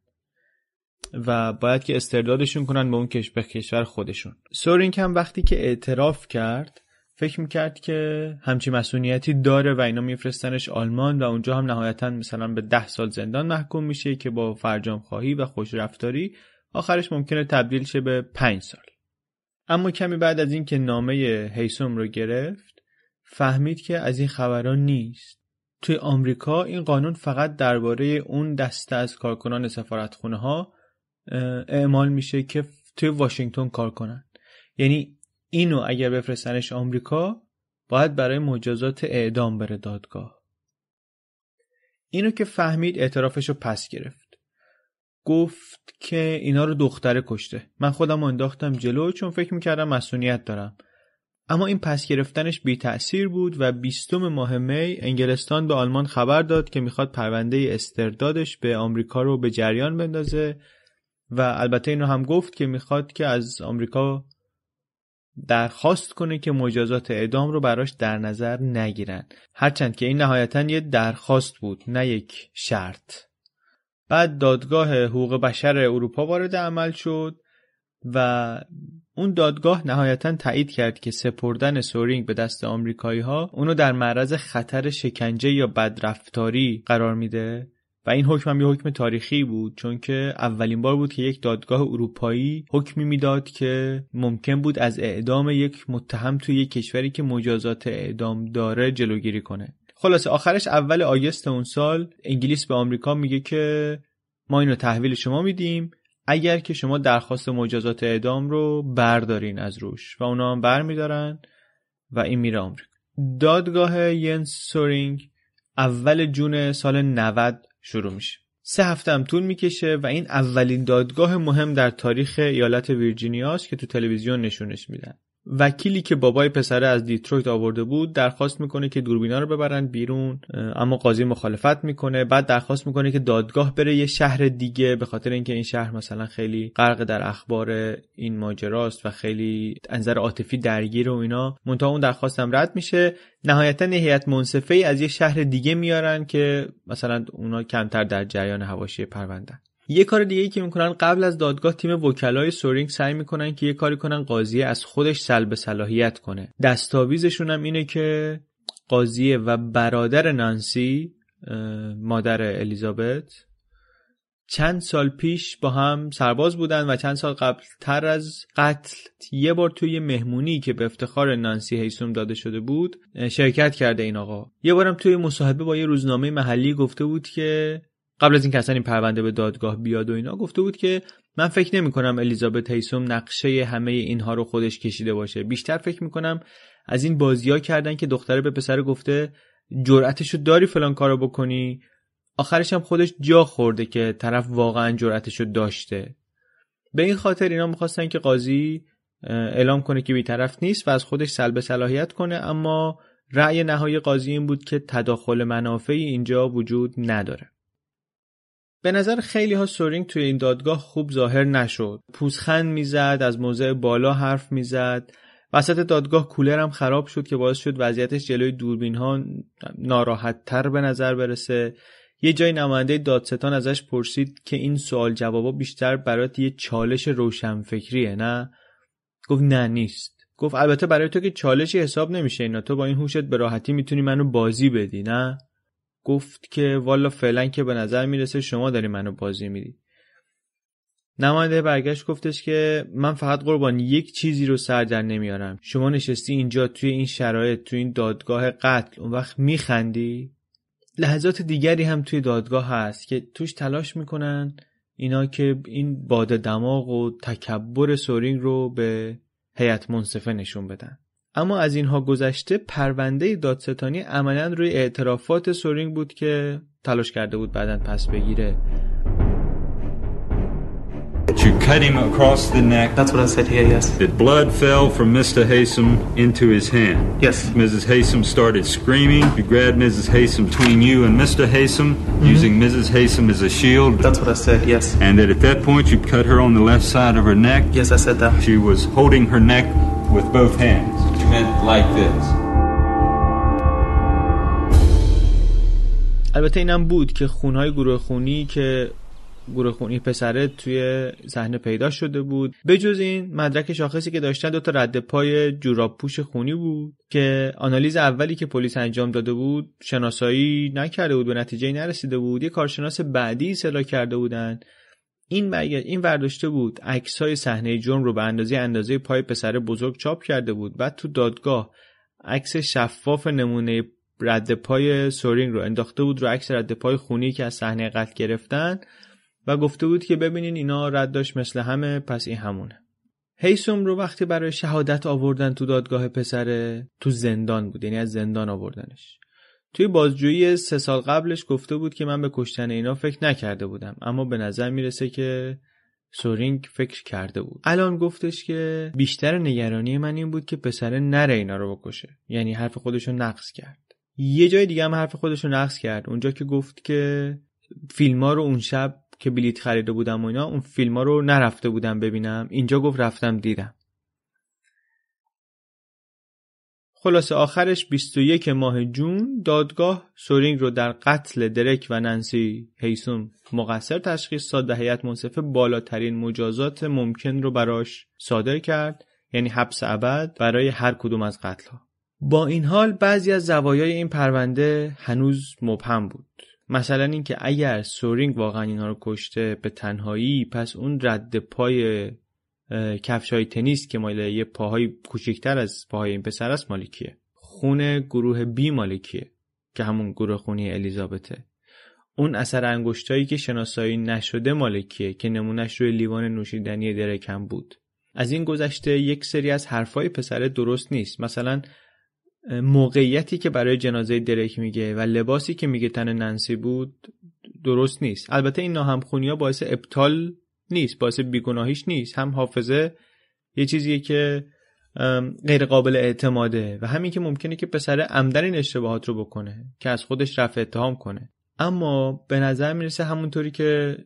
[SPEAKER 1] و باید که استردادشون کنن به اون کشور کشور خودشون. سورینگ هم وقتی که اعتراف کرد فکر می‌کرد که همچی مسئولیتی داره و اینا میفرستنش آلمان و اونجا هم نهایتا مثلا به ده سال زندان محکوم میشه که با فرجام خواهی و خوش رفتاری آخرش ممکنه تبدیل شه به پنج سال. اما کمی بعد از اینکه نامه هیسوم رو گرفت فهمید که از این خبران نیست. توی آمریکا این قانون فقط درباره اون دسته از کارکنان سفارتخونه ها اعمال میشه که توی واشنگتن کار کنن. یعنی اینو اگر بفرستنش آمریکا باید برای مجازات اعدام بره دادگاه. اینو که فهمید اعترافش رو پس گرفت. گفت که اینا رو دختره کشته. من خودم انداختم جلو چون فکر می‌کردم مسئولیت دارم. اما این پس گرفتنش بی تأثیر بود و بیستم ماه می انگلستان به آلمان خبر داد که می‌خواد پرونده استردادش به آمریکا رو به جریان بندازه و البته اینو هم گفت که می‌خواد که از آمریکا درخواست کنه که مجازات اعدام رو براش در نظر نگیرن. هرچند که این نهایتا یه درخواست بود نه یک شرط. بعد دادگاه حقوق بشر اروپا وارد عمل شد و اون دادگاه نهایتا تایید کرد که سپردن سورینگ به دست آمریکایی ها اونو در معرض خطر شکنجه یا بدرفتاری قرار میده. و این حکم هم یه حکم تاریخی بود چون که اولین بار بود که یک دادگاه اروپایی حکمی می‌داد که ممکن بود از اعدام یک متهم توی یک کشوری که مجازات اعدام داره جلوگیری کنه. خلاصه آخرش اول آگست اون سال انگلیس به آمریکا میگه که ما اینو تحویل شما میدیم. اگر که شما درخواست مجازات اعدام رو بردارین از روش و اونا هم برمیدارن و این میره آمریکا. دادگاه ینس سورینگ اول جون سال 90 شروع میشه. سه هفته هم طول می‌کشه و این اولین دادگاه مهم در تاریخ ایالت ویرجینیاست که تو تلویزیون نشونش میدن. وکیلی که بابای پسره از دیترویت آورده بود درخواست می‌کنه که دوربینا رو ببرن بیرون اما قاضی مخالفت می‌کنه. بعد درخواست می‌کنه که دادگاه بره یه شهر دیگه به خاطر اینکه این شهر مثلا خیلی غرق در اخبار این ماجراست و خیلی انظر عاطفی درگیر و اینا. منتها اون درخواست هم رد میشه. نهایتا یه هیئت منصفه از یه شهر دیگه میارن که مثلا اونا کمتر در جریان حواشی پرونده. یه کار دیگه ای که می‌کنن قبل از دادگاه تیم وکلای سورینگ سعی می‌کنن که یه کاری کنن قاضیه از خودش سلب صلاحیت کنه. دستاویزشون هم اینه که قاضیه و برادر نانسی مادر الیزابت چند سال پیش با هم سرباز بودن و چند سال قبل تر از قتل. یه بار توی مهمونی که به افتخار نانسی هیسوم داده شده بود شرکت کرده این آقا. یه بارم توی مصاحبه با یه روزنامه محلی گفته بود که قبل از اینکه اصلا این پرونده به دادگاه بیاد و اینا گفته بود که من فکر نمی کنم الیزابت هیسوم نقشه همه اینها رو خودش کشیده باشه. بیشتر فکر می کنم از این بازی کردن که دختره به پسر گفته جرأتشو داری فلان کارو بکنی؟ آخرش هم خودش جا خورده که طرف واقعا جرأتشو داشته. به این خاطر اینا می‌خواستن که قاضی اعلام کنه که بیطرف نیست و از خودش سلب صلاحیت کنه اما رأی نهایی قاضی این بود که تداخل منافعی اینجا وجود نداره. به نظر خیلی ها سورینگ توی این دادگاه خوب ظاهر نشد. پوزخند می‌زد، از موضع بالا حرف می‌زد. وسط دادگاه کولر هم خراب شد که باعث شد وضعیتش جلوی دوربین ها ناراحت تر به نظر برسه. یه جای نماینده دادستان ازش پرسید که این سوال جوابا بیشتر برات یه چالش روشنفکریه نه؟ گفت نه نیست. گفت البته برای تو که چالشی حساب نمیشه اینا تو با این هوشت به راحتی می‌تونی منو بازی بدی نه؟ گفت که والا فعلا که به نظر می‌رسه شما داری منو بازی میدی. نماینده برگشت گفتش که من فقط قربان یک چیزی رو سر در نمیارم. شما نشستی اینجا توی این شرایط توی این دادگاه قتل اون وقت میخندی؟ لحظات دیگری هم توی دادگاه هست که توش تلاش می‌کنن اینا که این باد دماغ و تکبر سورینگ رو به هیئت منصفه نشون بدن. اما از اینها گذشته پرونده دادستانی عملا روی اعترافات سورینگ بود که تلاش کرده بود بعدا پس بگیره
[SPEAKER 4] You cut him across the neck.
[SPEAKER 5] That's what I said here, yes.
[SPEAKER 4] That blood fell from Mr. Haysom into his hand.
[SPEAKER 5] Yes.
[SPEAKER 4] Mrs. Haysom started screaming. You grabbed Mrs. Haysom between you and Mr. Haysom, mm-hmm. using Mrs. Haysom as a shield.
[SPEAKER 5] That's what I said, yes.
[SPEAKER 4] And that at that point you cut her on the left side of her neck.
[SPEAKER 5] Yes, I said that.
[SPEAKER 4] She was holding her neck with both hands. Meant like this.
[SPEAKER 1] البته اینم بود که خونهای گروه خونی که گروه خونی پسره توی صحنه پیدا شده بود. بجز این مدرک شاخصی که داشتن دو تا رد پای جوراب پوش خونی بود که آنالیز اولی که پلیس انجام داده بود شناسایی نکرده بود به نتیجه نرسیده بود. یه کارشناس بعدی اصلاح کرده بودن. این این ورداشته بود عکس های صحنه جرم رو به اندازه اندازه پای پسر بزرگ چاپ کرده بود بعد تو دادگاه عکس شفاف نمونه رد پای سورینگ رو انداخته بود رو عکس رد پای خونی که از صحنه قتل گرفتن و گفته بود که ببینین اینا رد داشت مثل همه پس این همونه. هیسوم رو وقتی برای شهادت آوردن تو دادگاه پسره تو زندان بود یعنی از زندان آوردنش. توی بازجویی سه سال قبلش گفته بود که من به کشتن اینا فکر نکرده بودم اما به نظر می‌رسه که سورینگ فکر کرده بود. الان گفتش که بیشتر نگرانی من این بود که پسره نره اینا رو بکشه یعنی حرف خودشو نقص کرد. یه جای دیگه هم حرف خودشو نقص کرد اونجا که گفت که فیلم ها رو اون شب که بلیت خریده بودم و اینا اون فیلم ها رو نرفته بودم ببینم اینجا گفت رفتم دیدم. خلاصه آخرش 21 ماه جون دادگاه سورینگ رو در قتل درک و ننسی هیسون مقصر تشخیص داد و هیئت منصفه بالاترین مجازات ممکن رو براش صادر کرد یعنی حبس ابد برای هر کدوم از قتل ها. با این حال بعضی از زوایای این پرونده هنوز مبهم بود مثلا اینکه اگر سورینگ واقعا اینها رو کشته به تنهایی پس اون رد پای کفش های تنیس که مال یه پاهای کوچکتر از پاهای این پسر است مالکیه خون گروه بی مالکیه که همون گروه خونی الیزابته. اون اثر انگشتایی که شناسایی نشده مالکیه که نمونهش روی لیوان نوشیدنی درکم بود. از این گذشته یک سری از حرفای پسر درست نیست. مثلا موقعیتی که برای جنازه درک میگه و لباسی که میگه تن ننسی بود درست نیست. البته این ناهمخونی ها باعث ابطال نیست باعث بیگناهیش نیست. هم حافظه یه چیزیه که غیر قابل اعتماده و همین که ممکنه که پسر عمدن این اشتباهات رو بکنه که از خودش رفع اتهام کنه. اما به نظر می‌رسه همونطوری که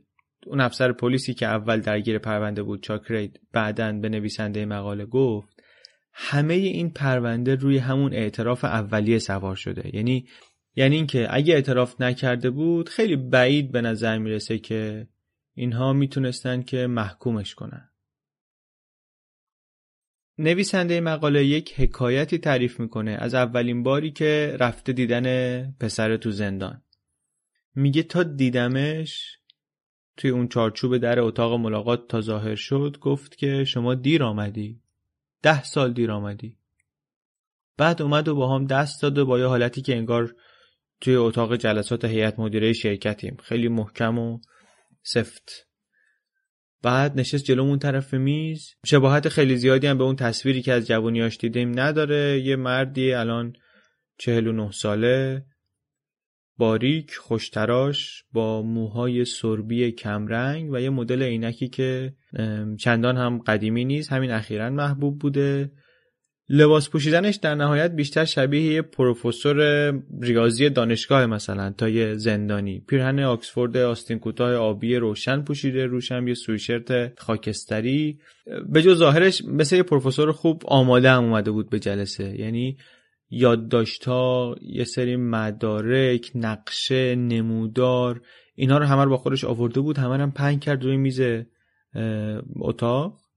[SPEAKER 1] اون افسر پلیسی که اول درگیر پرونده بود چاکرید بعدا به نویسنده مقاله گفت همه این پرونده روی همون اعتراف اولیه سوار شده. یعنی یعنی اینکه اگه اعتراف نکرده بود خیلی بعید به نظر می‌رسه که اینها می‌تونستن که محکومش کنن. نویسنده مقاله یک حکایتی تعریف می‌کنه از اولین باری که رفته دیدن پسر تو زندان. میگه تا دیدمش توی اون چارچوب در اتاق ملاقات تا ظاهر شد گفت که شما دیر آمدی. ده سال دیر آمدی. بعد اومد و با هم دست داد و با یه حالتی که انگار توی اتاق جلسات هیئت مدیره شرکتیم. خیلی محکم و سفت. بعد نشست جلومون طرف میز. شباهت خیلی زیادی هم به اون تصویری که از جوانیاش دیدیم نداره. یه مردی الان چهل و نه ساله. باریک خوشتراش با موهای سربی کمرنگ و یه مدل عینکی که چندان هم قدیمی نیست. همین اخیرا محبوب بوده. لباس پوشیدنش در نهایت بیشتر شبیه یه پروفسور ریاضی دانشگاه مثلا تا یه زندانی. پیرهن آکسفورد آستین کوتاه آبی روشن پوشیده روشم یه سویشرت خاکستری. به جز ظاهرش مثل یه پروفسور خوب آماده هم اومده بود به جلسه. یعنی یادداشت‌ها یه سری مدارک نقشه نمودار اینا رو همه رو با خودش آورده بود همه هم پنگ کرد روی میز اتاق.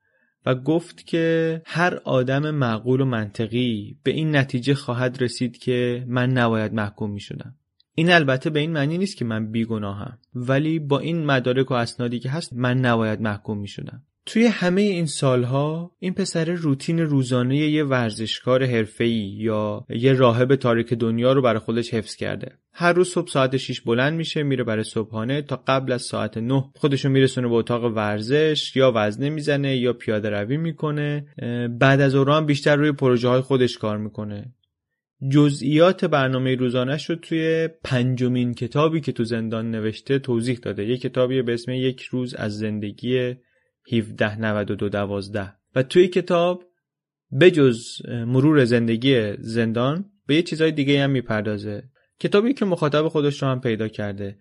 [SPEAKER 1] و گفت که هر آدم معقول و منطقی به این نتیجه خواهد رسید که من نباید محکوم می شدم. این البته به این معنی نیست که من بیگناهم ولی با این مدارک و اسنادی که هست من نباید محکوم می شدم. توی همه این سالها این پسر روتین روزانه یه ورزشکار حرفه‌ای یا یه راهب تاریک دنیا رو برای خودش حفظ کرده. هر روز صبح ساعت 6 بلند میشه میره برای صبحانه تا قبل از ساعت 9 خودشو میرسونه به اتاق ورزش یا وزنه می‌زنه یا پیاده روی می‌کنه. بعد از اون بیشتر روی پروژه های خودش کار می‌کنه. جزئیات برنامه روزانش رو توی پنجمین کتابی که تو زندان نوشته توضیح داده. یه کتابی به اسم یک روز از زندگی 1792 و توی کتاب بجز مرور زندگی زندان به یه چیزای دیگه هم می‌پردازه. کتابی که مخاطب خودش رو هم پیدا کرده.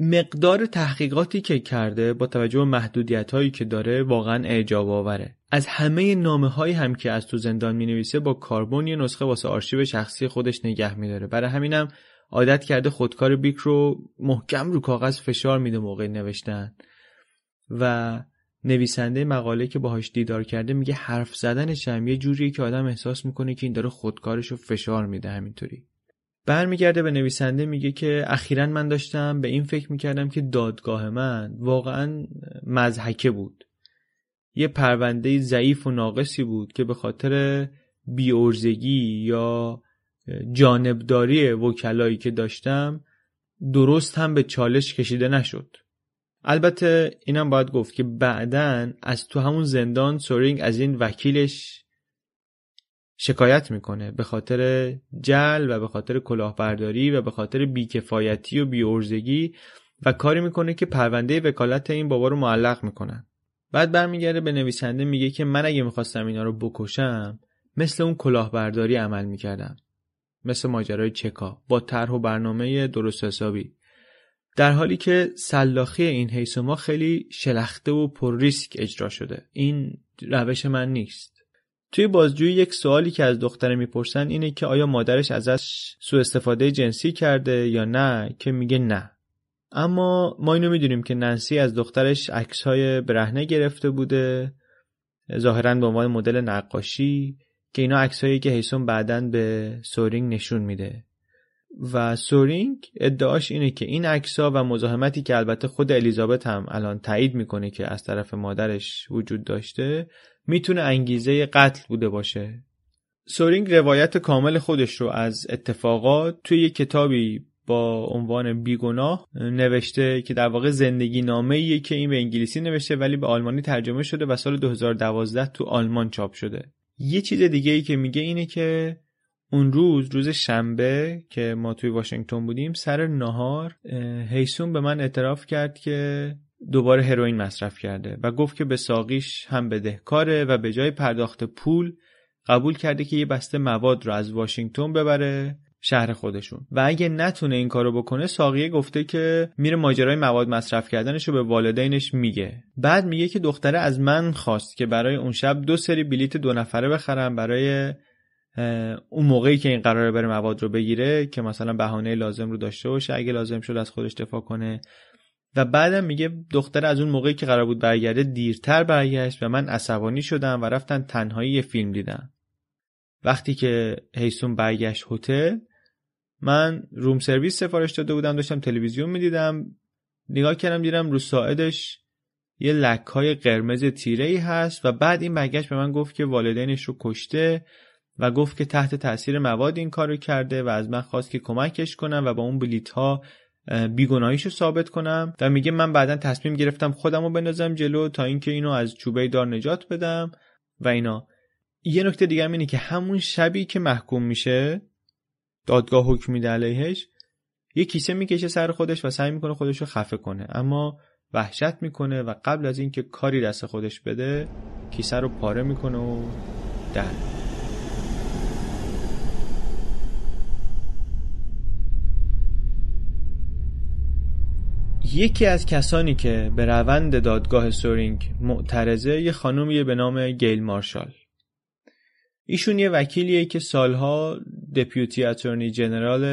[SPEAKER 1] مقدار تحقیقاتی که کرده با توجه به محدودیت هایی که داره واقعا اعجاب آوره از همه نامه هایی هم که از تو زندان می نویسه با کاربون نسخه واسه آرشیو شخصی خودش نگه میداره. برای همینم عادت کرده خودکار بیک رو محکم رو کاغذ فشار میده موقع نوشتن. و نویسنده مقاله که باهاش دیدار کرده میگه حرف زدنش هم یه جوریه که آدم احساس می‌کنه که این داره خودکارش رو فشار میده همینطوری. برمیگرده به نویسنده میگه که اخیرا من داشتم به این فکر می‌کردم که دادگاه من واقعا مزحکه بود. یه پرونده ضعیف و ناقصی بود که به خاطر بیورزگی یا جانبداری وکلایی که داشتم درست هم به چالش کشیده نشد. البته اینم باید گفت که بعدا از تو همون زندان سورینگ از این وکیلش شکایت می‌کنه به خاطر جل و به خاطر کلاهبرداری و به خاطر بیکفایتی و بیورزگی و کاری می‌کنه که پرونده وکالت این بابا رو معلق می‌کنن بعد برمیگرده به نویسنده میگه که من اگه می‌خواستم اینا رو بکشم مثل اون کلاهبرداری عمل می‌کردم. مثل ماجرای چکا با طرح و برنامه درست حسابی. در حالی که سلاخی این حیث ما خیلی شلخته و پر ریسک اجرا شده. این روش من نیست. توی بازجویی یک سوالی که از دختره می‌پرسن اینه که آیا مادرش ازش سوء استفاده جنسی کرده یا نه؟ که میگه نه. اما ما اینو می‌دونیم که ننسی از دخترش های برهنه گرفته بوده ظاهرا به عنوان مدل نقاشی که اینا عکسایی که هیسوم بعدا به سورینگ نشون میده. و سورینگ ادعاش اینه که این عکس‌ها و مزاحمتی که البته خود الیزابت هم الان تایید می‌کنه که از طرف مادرش وجود داشته می‌تونه انگیزه قتل بوده باشه. سورینگ روایت کامل خودش رو از اتفاقات توی یک کتابی با عنوان بیگناه نوشته که در واقع زندگی نامه که این به انگلیسی نوشته ولی به آلمانی ترجمه شده و سال 2012 تو آلمان چاپ شده. یه چیز دیگه ای که میگه اینه که اون روز روز شنبه که ما توی واشنگتن بودیم سر نهار هیسون به من اعتراف کرد که دوباره هروئین مصرف کرده و گفت که به ساقیش هم بدهکاره و به جای پرداخت پول قبول کرده که یه بسته مواد رو از واشنگتن ببره شهر خودشون. و اگه نتونه این کارو بکنه ساقیه گفته که میره ماجرای مواد مصرف کردنش رو به والدینش میگه. بعد میگه که دختره از من خواست که برای اون شب دو سری بلیت دو نفره بخرم برای اون موقعی که این قراره بره مواد رو بگیره که مثلا بهانه لازم رو داشته باشه اگه لازم شد از خودش دفاع کنه. و بعدم میگه دختر از اون موقعی که قرار بود برگرده دیرتر برگشت و من عصبانی شدم و رفتن تنهایی یه فیلم دیدم. وقتی که هیسون برگشت هتل من روم سرویس سفارش داده بودم داشتم تلویزیون می‌دیدم. نگاه کردم دیدم رو ساعدش یه لک های قرمز تیره ای هست و بعد این برگشت به من گفت که والدینش رو کشته. و گفت که تحت تاثیر مواد این کارو کرده و از من خواست که کمکش کنم و با اون بلیت ها بیگناهیشو ثابت کنم و میگه من بعدا تصمیم گرفتم خودم رو بندازم جلو تا اینکه اینو از چوبه دار نجات بدم و اینا. یه نکته دیگه اینه که همون شبی که محکوم میشه دادگاه حکم میده علیهش یه کیسه می‌کشه سر خودش و سعی می‌کنه خودش رو خفه کنه. اما وحشت می‌کنه و قبل از اینکه کاری دست خودش بده کیسه رو پاره می‌کنه و در یکی از کسانی که به روند دادگاه سورینگ معترضه یه خانومیه به نام گیل مارشال. ایشون یه وکیلیه که سالها دپیوتی اتورنی جنرال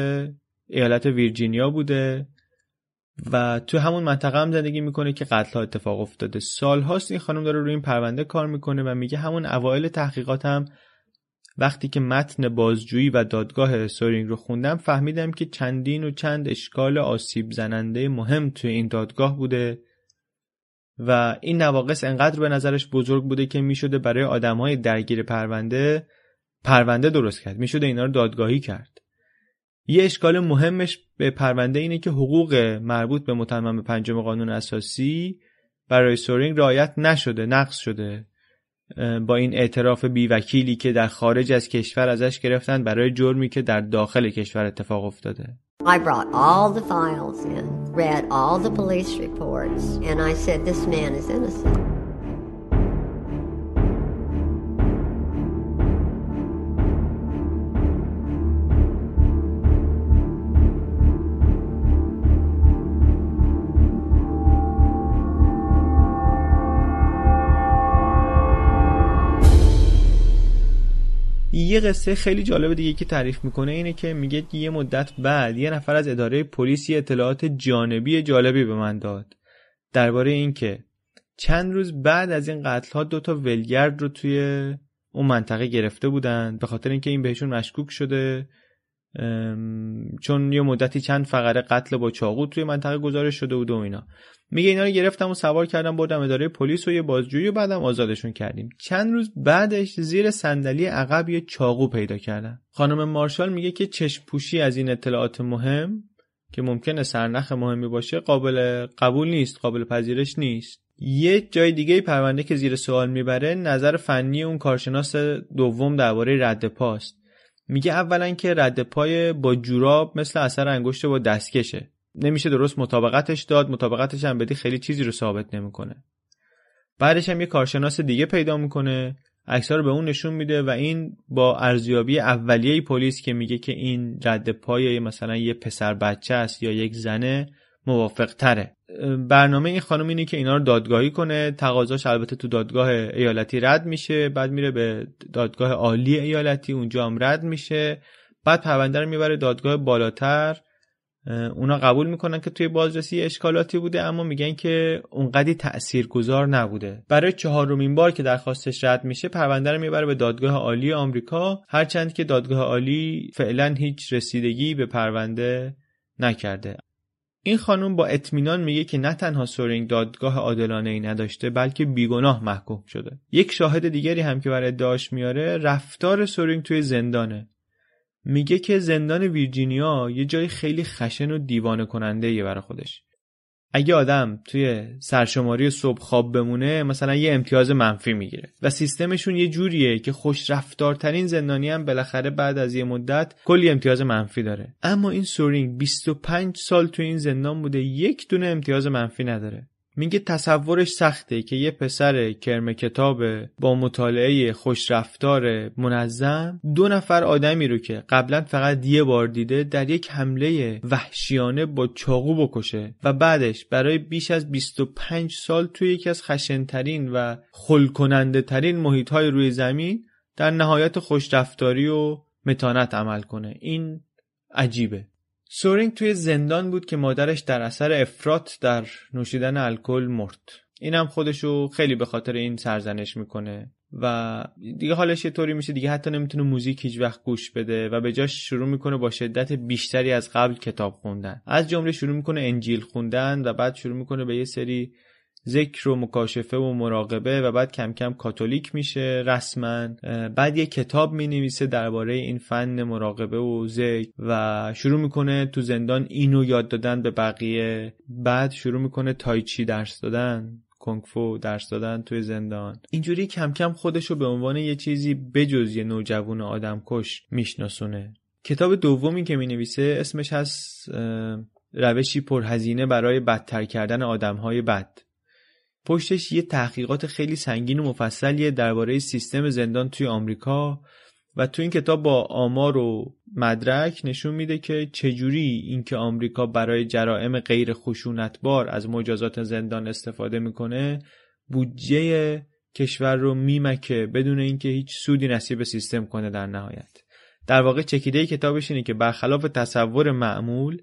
[SPEAKER 1] ایالت ویرجینیا بوده و تو همون منطقه هم زندگی می‌کنه که قتل اتفاق افتاده. سالهاست این خانم داره روی این پرونده کار می‌کنه و میگه همون اوایل تحقیقات هم وقتی که متن بازجویی و دادگاه سورینگ رو خوندم فهمیدم که چندین و چند اشکال آسیب زننده مهم توی این دادگاه بوده و این نواقص انقدر به نظرش بزرگ بوده که می‌شده برای آدمهای درگیر پرونده پرونده درست کرد می‌شده اینا رو دادگاهی کرد. یه اشکال مهمش به پرونده اینه که حقوق مربوط به متمم پنجم قانون اساسی برای سورینگ رعایت نشده نقص شده. با این اعتراف بیوکیلی که در خارج از کشور ازش گرفتن برای جرمی که در داخل کشور اتفاق افتاده
[SPEAKER 6] I brought all the files in, read all the police reports, and I said, this man is innocent.
[SPEAKER 1] یه قصه خیلی جالب دیگه که تعریف می‌کنه اینه که میگه یه مدت بعد یه نفر از اداره پلیس اطلاعات جانبی جالبی به من داد درباره اینکه چند روز بعد از این قتل ها دو تا ولگرد رو توی اون منطقه گرفته بودن به خاطر اینکه این بهشون مشکوک شده چون یه مدتی چند فقره قتل با چاقو توی منطقه گزارش شده بود و اینا. میگه اینا رو گرفتم و سوار کردم بردم اداره پلیس و یه بازجویی و بعدم آزادشون کردیم. چند روز بعدش زیر صندلی عقب یه چاقو پیدا کردم خانم مارشال میگه که چشم پوشی از این اطلاعات مهم که ممکنه سرنخ مهمی باشه قابل قبول نیست قابل پذیرش نیست. یه جای دیگه پرونده که زیر سوال می‌بره نظر فنی اون کارشناس دوم درباره رد پاست. میگه اولا که رد پای با جوراب مثل اثر انگشت با دستکشه. نمیشه درست مطابقتش داد مطابقتش هم بدی خیلی چیزی رو ثابت نمی‌کنه. بعدش هم یه کارشناس دیگه پیدا می‌کنه عکس‌ها رو به اون نشون میده و این با ارزیابی اولیه پلیس که میگه که این رد پای مثلا یه پسر بچه است یا یک زنه موافق تره برنامه این خانم اینه که اینا رو دادگاهی کنه تقاضاش البته تو دادگاه ایالتی رد میشه بعد میره به دادگاه عالی ایالتی اونجا هم رد میشه. بعد پرونده رو می‌بره دادگاه بالاتر. اونا قبول می‌کنن که توی بازرسی اشکالاتی بوده اما میگن که اونقدی تاثیرگذار نبوده. برای چهارمین بار که درخواستش رد میشه پرونده رو می‌بره به دادگاه عالی آمریکا. هرچند که دادگاه عالی فعلا هیچ رسیدگی به پرونده نکرده. این خانم با اطمینان میگه که نه تنها سورینگ دادگاه عادلانه ای نداشته بلکه بیگناه محکوم شده. یک شاهد دیگری هم که برای ادعاش میاره رفتار سورینگ توی زندانه. میگه که زندان ویرجینیا یه جای خیلی خشن و دیوانه کننده برای خودش. اگه آدم توی سرشماری صبح خواب بمونه مثلا یه امتیاز منفی می‌گیره. و سیستمشون یه جوریه که خوش رفتارترین زندانی هم بالاخره بعد از یه مدت کلی امتیاز منفی داره. اما این سورینگ 25 سال توی این زندان بوده یک دونه امتیاز منفی نداره. میگه تصورش سخته که یه پسر کرم کتاب با مطالعه خوشرفتار منظم دو نفر آدمی رو که قبلا فقط یه بار دیده در یک حمله وحشیانه با چاقو بکشه و بعدش برای بیش از 25 سال توی یکی از خشنترین و خلکننده ترین محیط های روی زمین در نهایت خوشرفتاری و متانت عمل کنه. این عجیبه. سورینگ توی زندان بود که مادرش در اثر افراط در نوشیدن الکل مرد. اینم خودشو خیلی به خاطر این سرزنش می‌کنه و دیگه حالش یه طوری میشه دیگه حتی نمی‌تونه موزیک هیچ وقت گوش بده و به جاش شروع می‌کنه با شدت بیشتری از قبل کتاب خوندن. از جمله شروع می‌کنه انجیل خوندن و بعد شروع می‌کنه به یه سری ذکر و مکاشفه و مراقبه و بعد کم کم کاتولیک میشه رسما. بعد یه کتاب می نویسه درباره این فن مراقبه و ذکر و شروع می‌کنه تو زندان اینو یاد دادن به بقیه. بعد شروع می‌کنه تایچی درس دادن کنگفو درس دادن توی زندان. اینجوری کم کم خودشو به عنوان یه چیزی بجز یه نوجوان آدم کش میشناسونه. کتاب دومی که می نویسه اسمش هست روشی پرهزینه برای بدتر کردن آدمهای بد. پشتش یه تحقیقات خیلی سنگین و مفصلیه درباره سیستم زندان توی آمریکا و تو این کتاب با آمار و مدرک نشون میده که چجوری اینکه آمریکا برای جرائم غیر خشونتبار از مجازات زندان استفاده می‌کنه بودجه کشور رو میمکه بدون اینکه هیچ سودی نصیب سیستم کنه در نهایت. در واقع چکیده کتابش اینه که برخلاف تصور معمول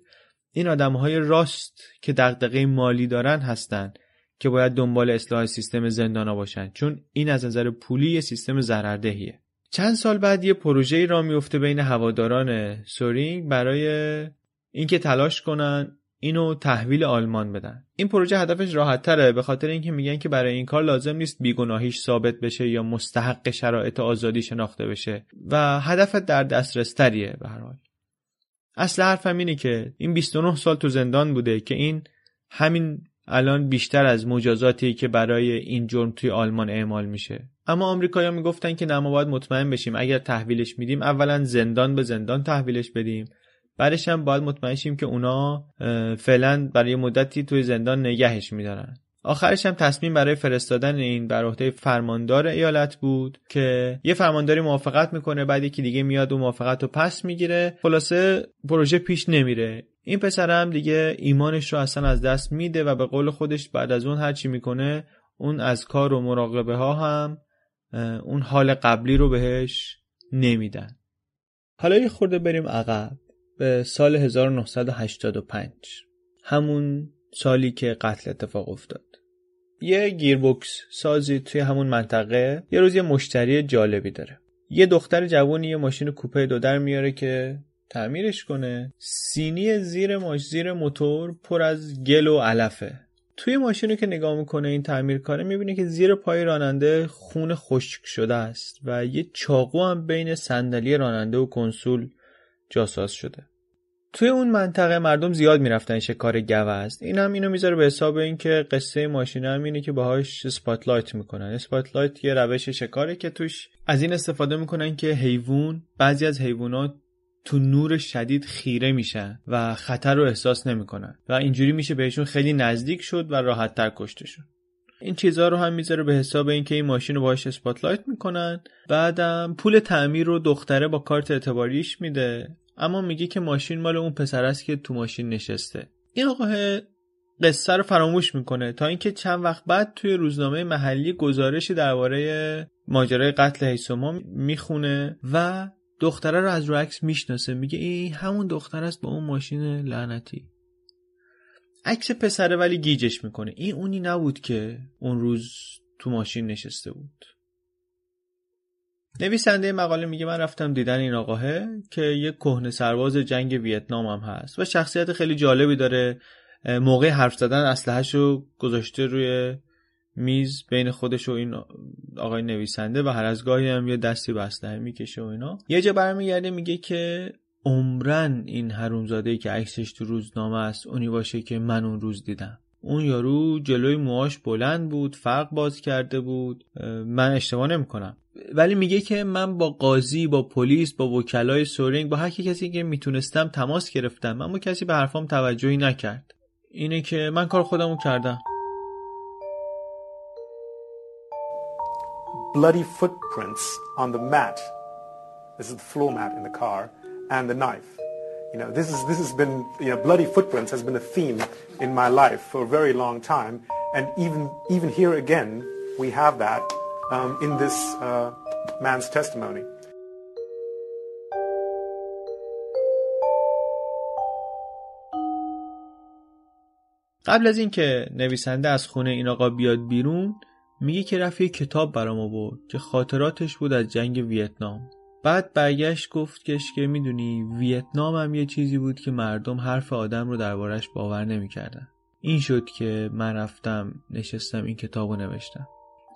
[SPEAKER 1] این آدمهای راست که دغدغه مالی دارن هستند که باید دنبال اصلاح سیستم زندانا باشن. چون این از نظر پولی سیستم ضرردهیه چند سال بعد یه پروژه را میفته بین هواداران سورینگ برای اینکه تلاش کنن اینو تحویل آلمان بدن. این پروژه هدفش راحت تره به خاطر اینکه میگن که برای این کار لازم نیست بیگناهیش ثابت بشه یا مستحق شرایط آزادی شناخته بشه. و هدف در دسترس تریه به هر حال. اصل حرفم اینه که این 29 سال تو زندان بوده که این همین الان بیشتر از مجازاتی که برای این جرم توی آلمان اعمال میشه. اما آمریکایی‌ها می‌گفتن که نه ما باید مطمئن بشیم. اگر تحویلش میدیم اولا زندان به زندان تحویلش بدیم. بعدش هم باید مطمئن شیم که اونا فعلا برای مدتی توی زندان نگهش میدارن. آخرش هم تصمیم برای فرستادن این بر عهده فرماندار ایالت بود که یه فرمانداری موافقت می‌کنه بعد یکی دیگه میاد و موافقت رو پس می‌گیره. خلاصه پروژه پیش نمیره. این پسر هم دیگه ایمانش رو اصلا از دست میده و به قول خودش بعد از اون هرچی می‌کنه اون از کار و مراقبه ها هم اون حال قبلی رو بهش نمیدن. حالا یه خورده بریم عقب به سال 1985 همون سالی که قتل اتفاق افتاد. یه گیربکس سازی توی همون منطقه. یه روز یه مشتری جالبی داره. یه دختر جوانی یه ماشین کوپه دو در میاره که تعمیرش کنه. سینی زیر ماش زیر موتور پر از گل و علفه. توی ماشین رو که نگاه می‌کنه این تعمیرکاره می‌بینه که زیر پای راننده خون خشک شده است و یه چاقو هم بین صندلی راننده و کنسول جاساز شده. توی اون منطقه مردم زیاد می‌رفتن شکار گوزن. این هم اینو می‌ذاره به حساب اینکه قصه ماشین هم اینه که باهاش spotlight می‌کنن. spotlight یه روش شکاره که توش از این استفاده می‌کنن که حیوان بعضی از حیوانات تو نور شدید خیره میشن و خطر رو احساس نمی‌کنن. و اینجوری میشه بهشون خیلی نزدیک شد و راحت تر کشتشون. این چیزها رو هم می‌ذاره به حساب اینکه این ماشین رو باهاش اسپاتلایت می‌کنن. بعدم پول تعمیر رو دختره با کارت اعتباریش میده. اما میگه که ماشین مال اون پسر است که تو ماشین نشسته. این آقا قصه رو فراموش می‌کنه تا اینکه چند وقت بعد توی روزنامه محلی گزارشی درباره ماجرای قتل هیسوما می‌خونه و دختره رو از رو عکس می‌شناسه. میگه این همون دختر است با اون ماشین لعنتی. عکس پسره ولی گیجش می‌کنه. این اونی نبود که اون روز تو ماشین نشسته بود. نویسنده مقاله میگه من رفتم دیدن این آقاهه که یه کهنه سرباز جنگ ویتنام هم هست و شخصیت خیلی جالبی داره. موقع حرف زدن اسلحه‌شو گذاشته روی میز بین خودش و این آقای نویسنده و هر از گاهی هم یه دستی به اسلحه می‌کشه و اینا. یه جا برمیگرده میگه که عمرن این حرومزاده ای که عکسش تو روزنامه است اونی باشه که من اون روز دیدم. اون یارو جلوی موهاش بلند بود فرق باز کرده بود. من اشتباه نمی‌کنم. ولی میگه که من با قاضی با پلیس با وکلای سورینگ با هر کسی که می‌تونستم تماس گرفتم. اما کسی به حرفام توجهی نکرد. اینه که من کار خودمو کردم.
[SPEAKER 7] Bloody footprints on the mat. This is the floor mat in the car and the knife. you know this is this has been you know bloody footprints has been a theme in my life for a very long time and even even here again we have that um, in this uh, man's testimony.
[SPEAKER 1] قبل از اینکه نویسنده از خونه این آقا بیاد بیرون میگه که رفت یه کتاب برام آورد که خاطراتش بود از جنگ ویتنام بعد برگشت گفت که می‌دونی ویتنام هم یه چیزی بود که مردم حرف آدم رو دربارش باور نمی‌کردن. این شد که من رفتم نشستم این کتاب رو نوشتم.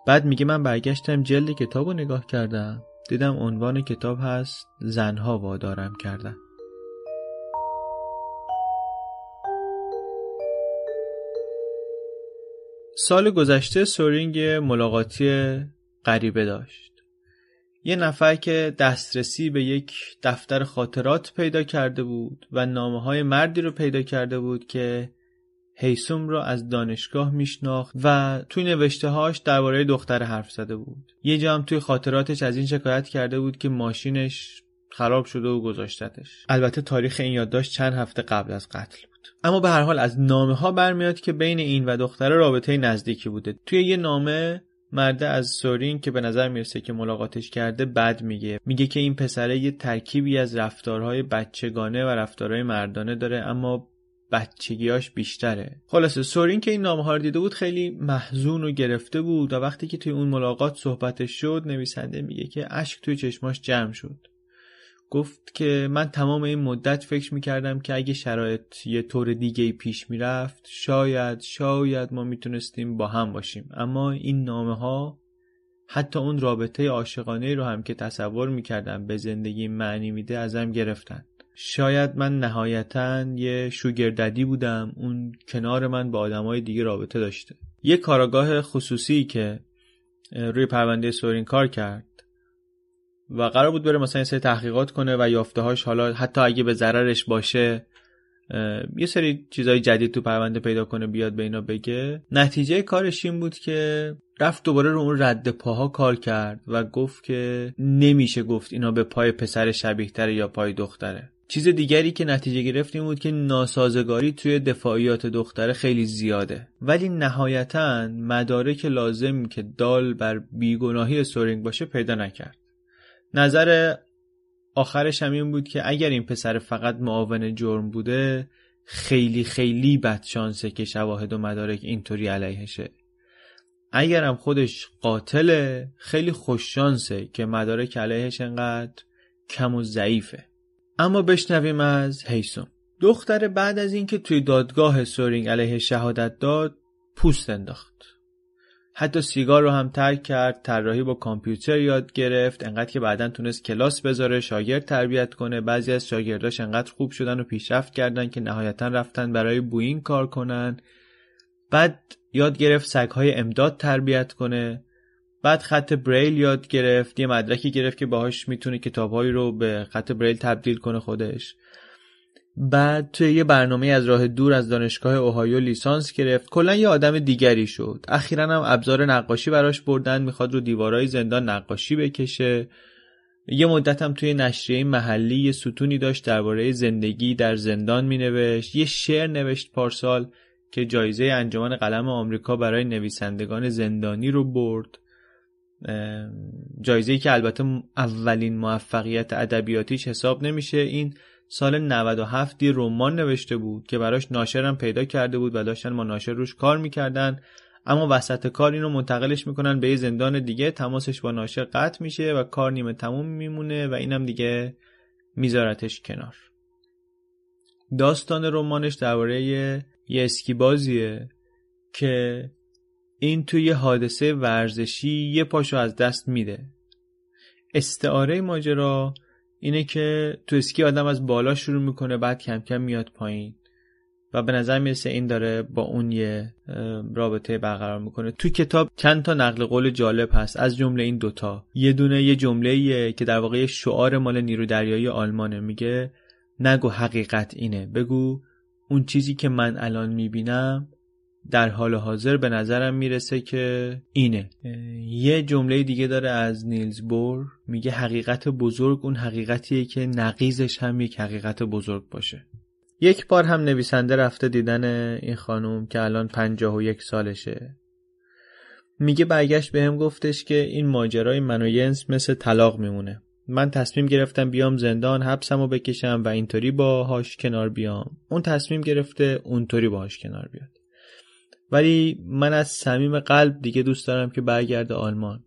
[SPEAKER 1] بعد میگه من برگشتم جلد کتاب رو نگاه کردم. دیدم عنوان کتاب هست زنها وادارم کردن. سال گذشته سورینگ ملاقاتی غریبه داشت. یه نفر که دسترسی به یک دفتر خاطرات پیدا کرده بود و نامه های مردی رو پیدا کرده بود که هیسوم را از دانشگاه میشناخت و توی نوشته هاش درباره دختر حرف زده بود. یه جا هم توی خاطراتش از این شکایت کرده بود که ماشینش خراب شده و گذاشتتش. البته تاریخ این یادداشت چند هفته قبل از قتل بود. اما به هر حال از نامه ها برمیاد که بین این و دختر رابطه نزدیکی بوده. توی یه نامه مرده از سورین که به نظر می‌رسه که ملاقاتش کرده بد میگه. میگه که این پسره یه ترکیبی از رفتارهای بچگانه و رفتارهای مردانه داره اما بچگیاش بیشتره. خلاصه سورین که این نامه ها رو دیده بود خیلی محزون و گرفته بود و وقتی که توی اون ملاقات صحبتش شد نویسنده میگه که اشک توی چشماش جمع شد. گفت که من تمام این مدت فکر می‌کردم که اگه شرایط یه طور دیگه پیش می‌رفت شاید شاید ما می‌تونستیم با هم باشیم. اما این نامه ها حتی اون رابطه عاشقانه رو هم که تصور می‌کردم به زندگی معنی میده ازم گرفتن. شاید من نهایتا یه شوگرددی بودم اون کنار من با آدمای دیگه رابطه داشته. یه کاراگاه خصوصی که روی پرونده سورین کار کرد. و قرار بود بره مثلا سری تحقیقات کنه و یافته هاش حالا حتی اگه به ضررش باشه یه سری چیزای جدید تو پرونده پیدا کنه بیاد به اینا بگه. نتیجه کارش این بود که رفت دوباره رو اون رد پاها کار کرد و گفت که نمیشه گفت اینا به پای پسر شبیه تره یا پای دختره. چیز دیگری که نتیجه گرفتیم بود که ناسازگاری توی دفاعیات دختره خیلی زیاده. ولی نهایتا مدارک لازم که دال بر بیگناهی سورینگ باشه پیدا نکرد. نظر آخرش هم این بود که اگر این پسر فقط معاون جرم بوده خیلی خیلی بد شانسه که شواهد و مدارک اینطوری علیهشه. اگرم خودش قاتله خیلی خوش شانسه که مدارک علیهش انقدر کم و ضعیفه. اما بشنویم از هیسون دختر بعد از اینکه توی دادگاه سورینگ علیه شهادت داد پوست انداخت. حتی سیگار رو هم ترک کرد طراحی با کامپیوتر یاد گرفت انقدر که بعدا تونست کلاس بذاره شاگرد تربیت کنه. بعضی از شاگرداش انقدر خوب شدن و پیشرفت کردن که نهایتا رفتن برای بوین کار کنن. بعد یاد گرفت سگهای امداد تربیت کنه. بعد خط بریل یاد گرفت. یه مدرکی گرفت که باهاش می‌تونه کتابهایی رو به خط بریل تبدیل کنه خودش. بعد توی یه برنامه از راه دور از دانشگاه اوهایو لیسانس گرفت. کلا یه آدم دیگری شد. اخیرا هم ابزار نقاشی براش بردن می‌خواد رو دیوارای زندان نقاشی بکشه. یه مدت هم توی نشریه محلی یه ستونی داشت درباره زندگی در زندان مینوشت. یه شعر نوشت پارسال که جایزه انجمن قلم آمریکا برای نویسندگان زندانی رو برد. جایزه که البته اولین موفقیت ادبیاتیش حساب نمیشه. این سال 97 دی رمان نوشته بود که براش ناشرم پیدا کرده بود و داشتن با ناشر روش کار می‌کردن. اما وسط کار اینو منتقلش می‌کنن به یه زندان دیگه. تماسش با ناشر قطع میشه و کار نیمه تموم میمونه و اینم دیگه میذارتش کنار. داستان رمانش درباره یه, یه اسکی بازیه که این توی حادثه ورزشی یه پاشو از دست میده. استعاره ماجرا اینه که تو اسکی آدم از بالا شروع می‌کنه بعد کم کم میاد پایین. و به نظر می‌رسه این داره با اون یه رابطه برقرار می‌کنه. تو کتاب چند تا نقل قول جالب هست از جمله این دوتا یه دونه یه جمله که در واقع شعار مال نیرو دریایی آلمانه میگه. نگو حقیقت اینه. بگو اون چیزی که من الان می‌بینم در حال حاضر به نظرم می‌رسه که اینه. یه جمله دیگه داره از نیلز بور میگه حقیقت بزرگ اون حقیقتیه که نقیزش هم یک حقیقت بزرگ باشه. یک بار هم نویسنده رفته دیدن این خانوم که الان پنجاه و یک سالشه. میگه برگشت به هم گفتش که این ماجرای من و ینس مثل طلاق میمونه. من تصمیم گرفتم بیام زندان حبسم رو بکشم و اینطوری باهاش کنار بیام. اون تصمیم گرفته اونطوری باهاش کنار بیاد. ولی من از صمیم قلب دیگه دوست دارم که برگرده آلمان.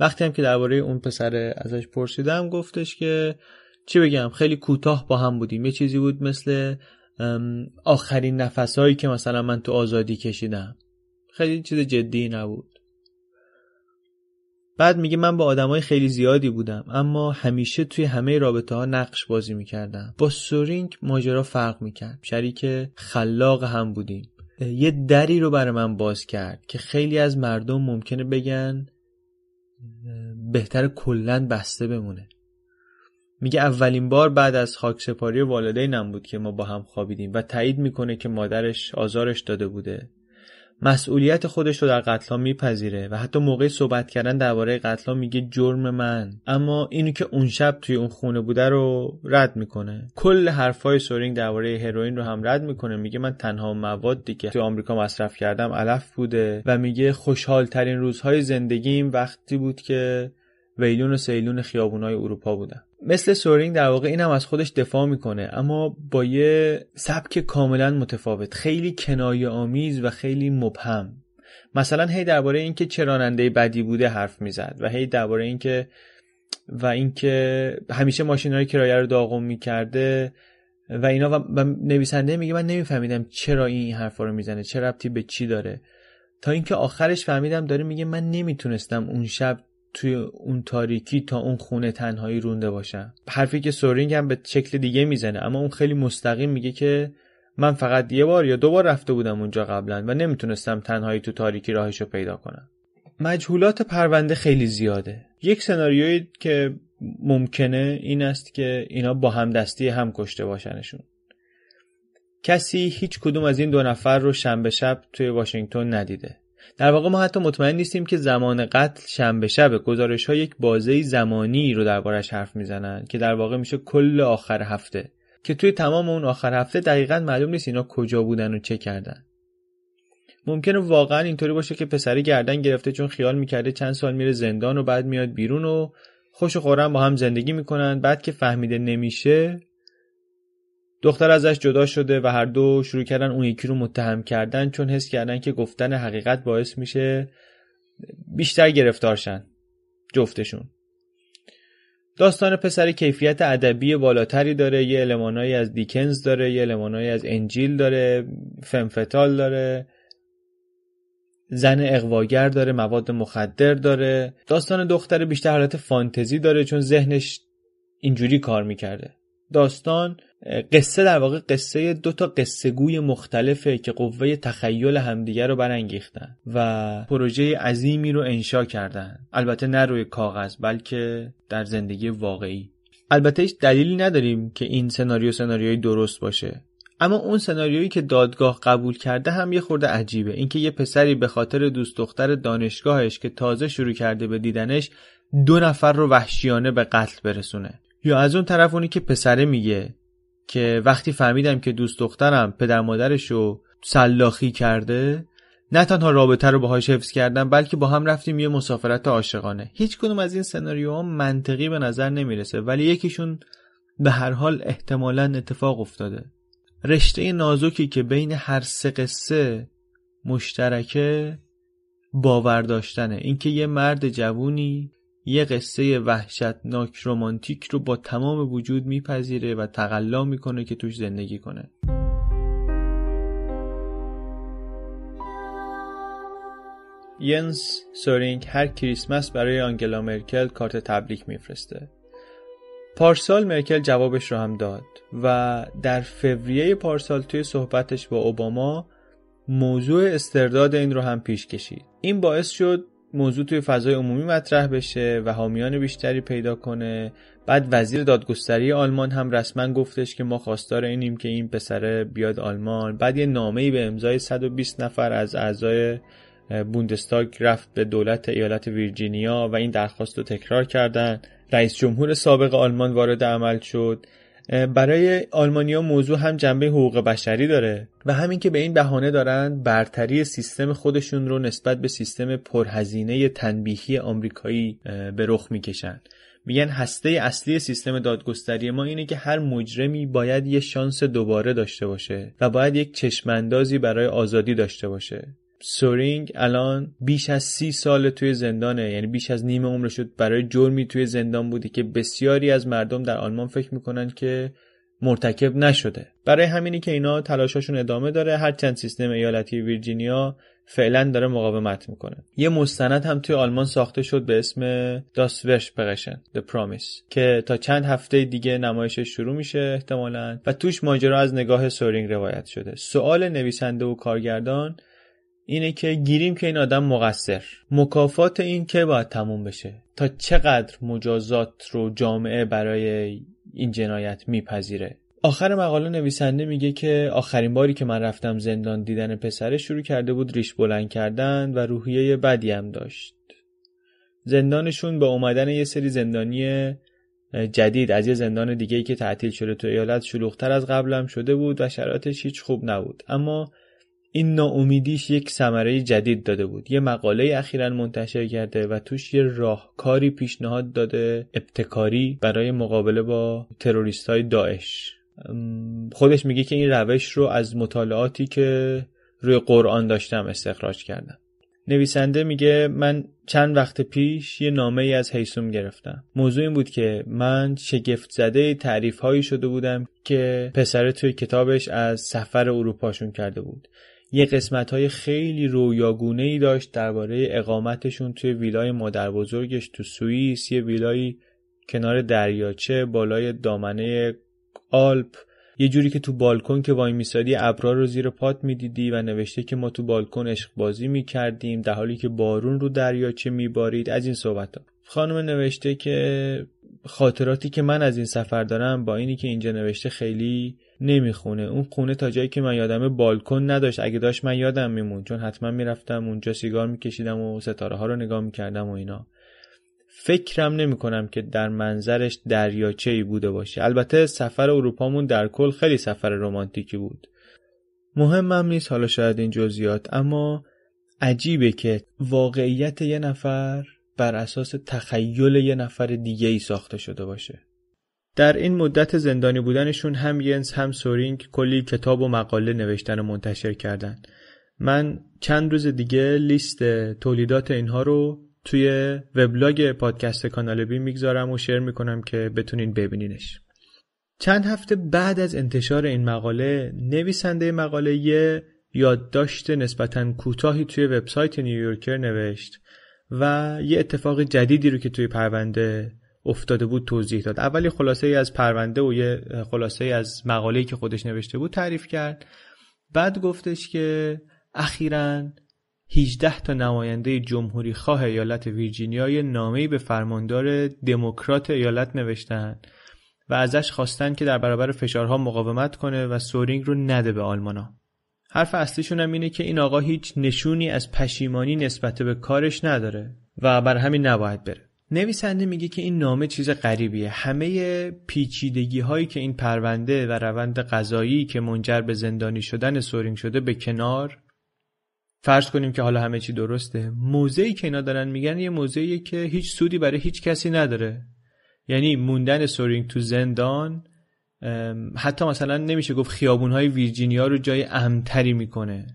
[SPEAKER 1] وقتی هم که درباره اون پسر ازش پرسیدم گفتش که چی بگم خیلی کوتاه با هم بودیم. یه چیزی بود مثل آخرین نفسهایی که مثلا من تو آزادی کشیدم. خیلی چیز جدی نبود. بعد میگه من با آدمای خیلی زیادی بودم اما همیشه توی همه رابطه ها نقش بازی می‌کردم. با سورینگ ماجرا فرق می‌کرد شریک خلاق هم بودیم. یه دری رو برای من باز کرد که خیلی از مردم ممکنه بگن بهتر کلا بسته بمونه. میگه اولین بار بعد از خاکسپاری والدینم بود که ما با هم خوابیدیم و تایید می‌کنه که مادرش آزارش داده بوده. مسئولیت خودش رو در قتل میپذیره و حتی موقع صحبت کردن درباره قتل میگه جرم من. اما اینو که اون شب توی اون خونه بوده رو رد می‌کنه. کل حرفای سورینگ درباره هروئین رو هم رد می‌کنه. میگه من تنها موادی که توی آمریکا مصرف کردم علف بوده و میگه خوشحال ترین روزهای زندگیم وقتی بود که ویلون و سیلون خیابونای اروپا بودم مثل سورینگ در واقع این هم از خودش دفاع می‌کنه اما با یه سبک کاملا متفاوت خیلی کنایه آمیز و خیلی مبهم. مثلا هی درباره اینکه چه راننده بدی بوده حرف می‌زد و هی درباره اینکه و اینکه همیشه ماشین های کرایه رو داغم می‌کرده و اینا و نویسنده میگه من نمیفهمیدم چرا این حرفا رو می‌زنه چه ربطی به چی داره. تا اینکه آخرش فهمیدم داره میگه من نمی‌تونستم اون شب توی اون تاریکی تا اون خونه تنهایی رونده باشم حرفی که سورینگ هم به شکل دیگه می‌زنه اما اون خیلی مستقیم میگه که من فقط یه بار یا دو بار رفته بودم اونجا قبلا و نمی‌تونستم تنهایی تو تاریکی راهشو پیدا کنم. مجهولات پرونده خیلی زیاده. یک سناریویی که ممکنه این است که اینا با هم دستی هم کشته باشنشون. کسی هیچ کدوم از این دو نفر رو شنبه شب توی واشنگتن ندیده. در واقع ما حتی مطمئن نیستیم که زمان قتل شنبه شب گزارش ها یک بازه زمانی رو دربارش حرف می‌زنن که در واقع میشه کل آخر هفته. که توی تمام اون آخر هفته دقیقا معلوم نیست اینا کجا بودن و چه کردن. ممکنه واقعا اینطوری باشه که پسری گردن گرفته چون خیال می‌کرده چند سال میره زندان و بعد میاد بیرون و خوش و با هم زندگی می‌کنن بعد که فهمیده نمیشه دختر ازش جدا شده و هر دو شروع کردن اون یکی رو متهم کردن چون حس کردن که گفتن حقیقت باعث میشه بیشتر گرفتارشن جفتشون. داستان پسر کیفیت ادبی بالاتری داره یه المانایی از دیکنز داره یه المانایی از انجیل داره فمفتال داره زن اقواگر داره مواد مخدر داره. داستان دختر بیشتر حالت فانتزی داره چون ذهنش اینجوری کار می‌کرده. داستان قصه در واقع قصه دو تا قصه گوی مختلفه که قوه تخیل همدیگه رو برانگیختن و پروژه عظیمی رو انشا کردن. البته نه روی کاغذ بلکه در زندگی واقعی. البته هیچ دلیلی نداریم که این سناریو سناریوی درست باشه. اما اون سناریویی که دادگاه قبول کرده هم یه خورده عجیبه. اینکه یه پسری به خاطر دوست دختر دانشگاهش که تازه شروع کرده به دیدنش دو نفر رو وحشیانه به قتل برسونه. یا از اون طرف اونی که پسره میگه که وقتی فهمیدم که دوست دخترم پدر مادرش رو سلاخی کرده نه تنها رابطه رو باهاش حفظ کردم بلکه با هم رفتیم یه مسافرت عاشقانه. هیچ کدوم از این سناریوها منطقی به نظر نمی‌رسه ولی یکیشون به هر حال احتمالا اتفاق افتاده. رشته نازکی که بین هر سه قصه مشترکه باور داشتنه. اینکه یه مرد جوونی یه قصه وحشتناک رومانتیک رو با تمام وجود میپذیره و تقلا می‌کنه که توش زندگی کنه. ینس سورینگ هر کریسمس برای آنگلا مرکل کارت تبریک میفرسته. پارسال مرکل جوابش رو هم داد و در فوریه پارسال توی صحبتش با اوباما موضوع استرداد این رو هم پیش کشید. این باعث شد موضوع توی فضای عمومی مطرح بشه و حامیان بیشتری پیدا کنه. بعد وزیر دادگستری آلمان هم رسما گفتش که ما خواستار اینیم که این پسره بیاد آلمان. بعد یه نامه‌ای به امضای 120 نفر از اعضای بوندستاگ رفت به دولت ایالت ویرجینیا و این درخواست رو تکرار کردن. رئیس جمهور سابق آلمان وارد عمل شد. برای آلمانیا موضوع هم جنبه حقوق بشری داره و همین که به این بهانه دارن برتری سیستم خودشون رو نسبت به سیستم پرهزینه تنبیهی آمریکایی به رخ می‌کشن. میگن هسته اصلی سیستم دادگستری ما اینه که هر مجرمی باید یه شانس دوباره داشته باشه و باید یک چشماندازی برای آزادی داشته باشه. سورینگ الان بیش از سی سال توی زندانه. یعنی بیش از نیم عمر شد برای جرمی توی زندان بوده که بسیاری از مردم در آلمان فکر می‌کنن که مرتکب نشده. برای همینی که اینا تلاشاشون ادامه داره. هرچند سیستم ایالتی ویرجینیا فعلا داره مقاومت می‌کنه. یه مستند هم توی آلمان ساخته شد به اسم داس ورش پرشن The Promise که تا چند هفته دیگه نمایشش شروع میشه احتمالا. و توش ماجرا از نگاه سورینگ روایت شده. سوال نویسنده و کارگردان اینه که گیریم که این آدم مقصر. مکافات این که باید تموم بشه؟ تا چقدر مجازات رو جامعه برای این جنایت میپذیره؟ آخر مقاله نویسنده میگه که آخرین باری که من رفتم زندان دیدن پسره شروع کرده بود ریش بلند کردن و روحیه بدی هم داشت. زندانشون به اومدن یه سری زندانی جدید از یه زندان دیگه که تعطیل شده تو ایالت شلوغتر از قبلم شده بود و شرایطش هیچ خوب نبود. اما این ناامیدیش یک ثمره جدید داده بود. یه مقاله اخیرا منتشر کرده و توش یه راهکاری پیشنهاد داده ابتکاری برای مقابله با تروریست های داعش خودش میگه که این روش رو از مطالعاتی که روی قرآن داشتم استخراج کردم. نویسنده میگه من چند وقت پیش یه نامه ای از حیسوم گرفتم. موضوع این بود که من شگفت زده تعریف هایی شده بودم که پسر توی کتابش از سفر اروپاشون کرده بود. یه قسمت های خیلی رویاگونه ای داشت درباره اقامتشون توی ویلای مادر بزرگش تو سوئیس یه ویلای کنار دریاچه بالای دامنه آلپ. یه جوری که تو بالکن که وای میسادی ابرا رو زیر پات می‌دیدی و نوشته که ما تو بالکن عشق بازی می‌کردیم در حالی که بارون رو دریاچه میبارید. از این صحبت ها. خانم نوشته که خاطراتی که من از این سفر دارم با اینی که اینجا نوشته خیلی نمی‌خونه. اون خونه تا جایی که من یادم بالکن نداشت. اگه داشت من یادم میمون چون حتما می‌رفتم اونجا سیگار میکشیدم و ستاره ها رو نگاه می‌کردم و اینا. فکرم نمی کنم که در منظرش دریاچه ای بوده باشه. البته سفر اروپامون در کل خیلی سفر رمانتیکی بود. مهمم نیست حالا شاید این جزئیات. اما عجیبه که واقعیت یه نفر بر اساس تخیل یه نفر دیگه ای ساخته شده باشه. در این مدت زندانی بودنشون هم ینس هم سورینگ کلی کتاب و مقاله نوشتن و منتشر کردن. من چند روز دیگه لیست تولیدات اینها رو توی وبلاگ پادکست کانال بی می‌گذارم و شیر می‌کنم که بتونین ببینینش. چند هفته بعد از انتشار این مقاله نویسنده مقاله یه یادداشت نسبتا کوتاهی توی وبسایت نیویورکر نوشت و یه اتفاق جدیدی رو که توی پرونده افتاده بود توضیح داد اولی خلاصه ای از پرونده و یه خلاصه ای از مقاله‌ای که خودش نوشته بود تعریف کرد بعد گفتش که اخیرا 18 تا نماینده جمهوری خواه ایالت ویرجینیا یه نامه‌ای به فرماندار دموکرات ایالت نوشتن و ازش خواستن که در برابر فشارها مقاومت کنه و سورینگ رو نده به آلمانا. حرف اصلیشون هم اینه که این آقا هیچ نشونی از پشیمانی نسبت به کارش نداره و بر همین نباید بره. نویسنده میگه که این نامه چیز غریبیه. همه پیچیدگی هایی که این پرونده و روند قضایی که منجر به زندانی شدن سورینگ شده به کنار فرض کنیم که حالا همه چی درسته. موضعی که اینا دارن میگن یه موضعیه که هیچ سودی برای هیچ کسی نداره. یعنی موندن سورینگ تو زندان حتی مثلا نمیشه گفت خیابون های ویرجینیا رو جای امتری می‌کنه.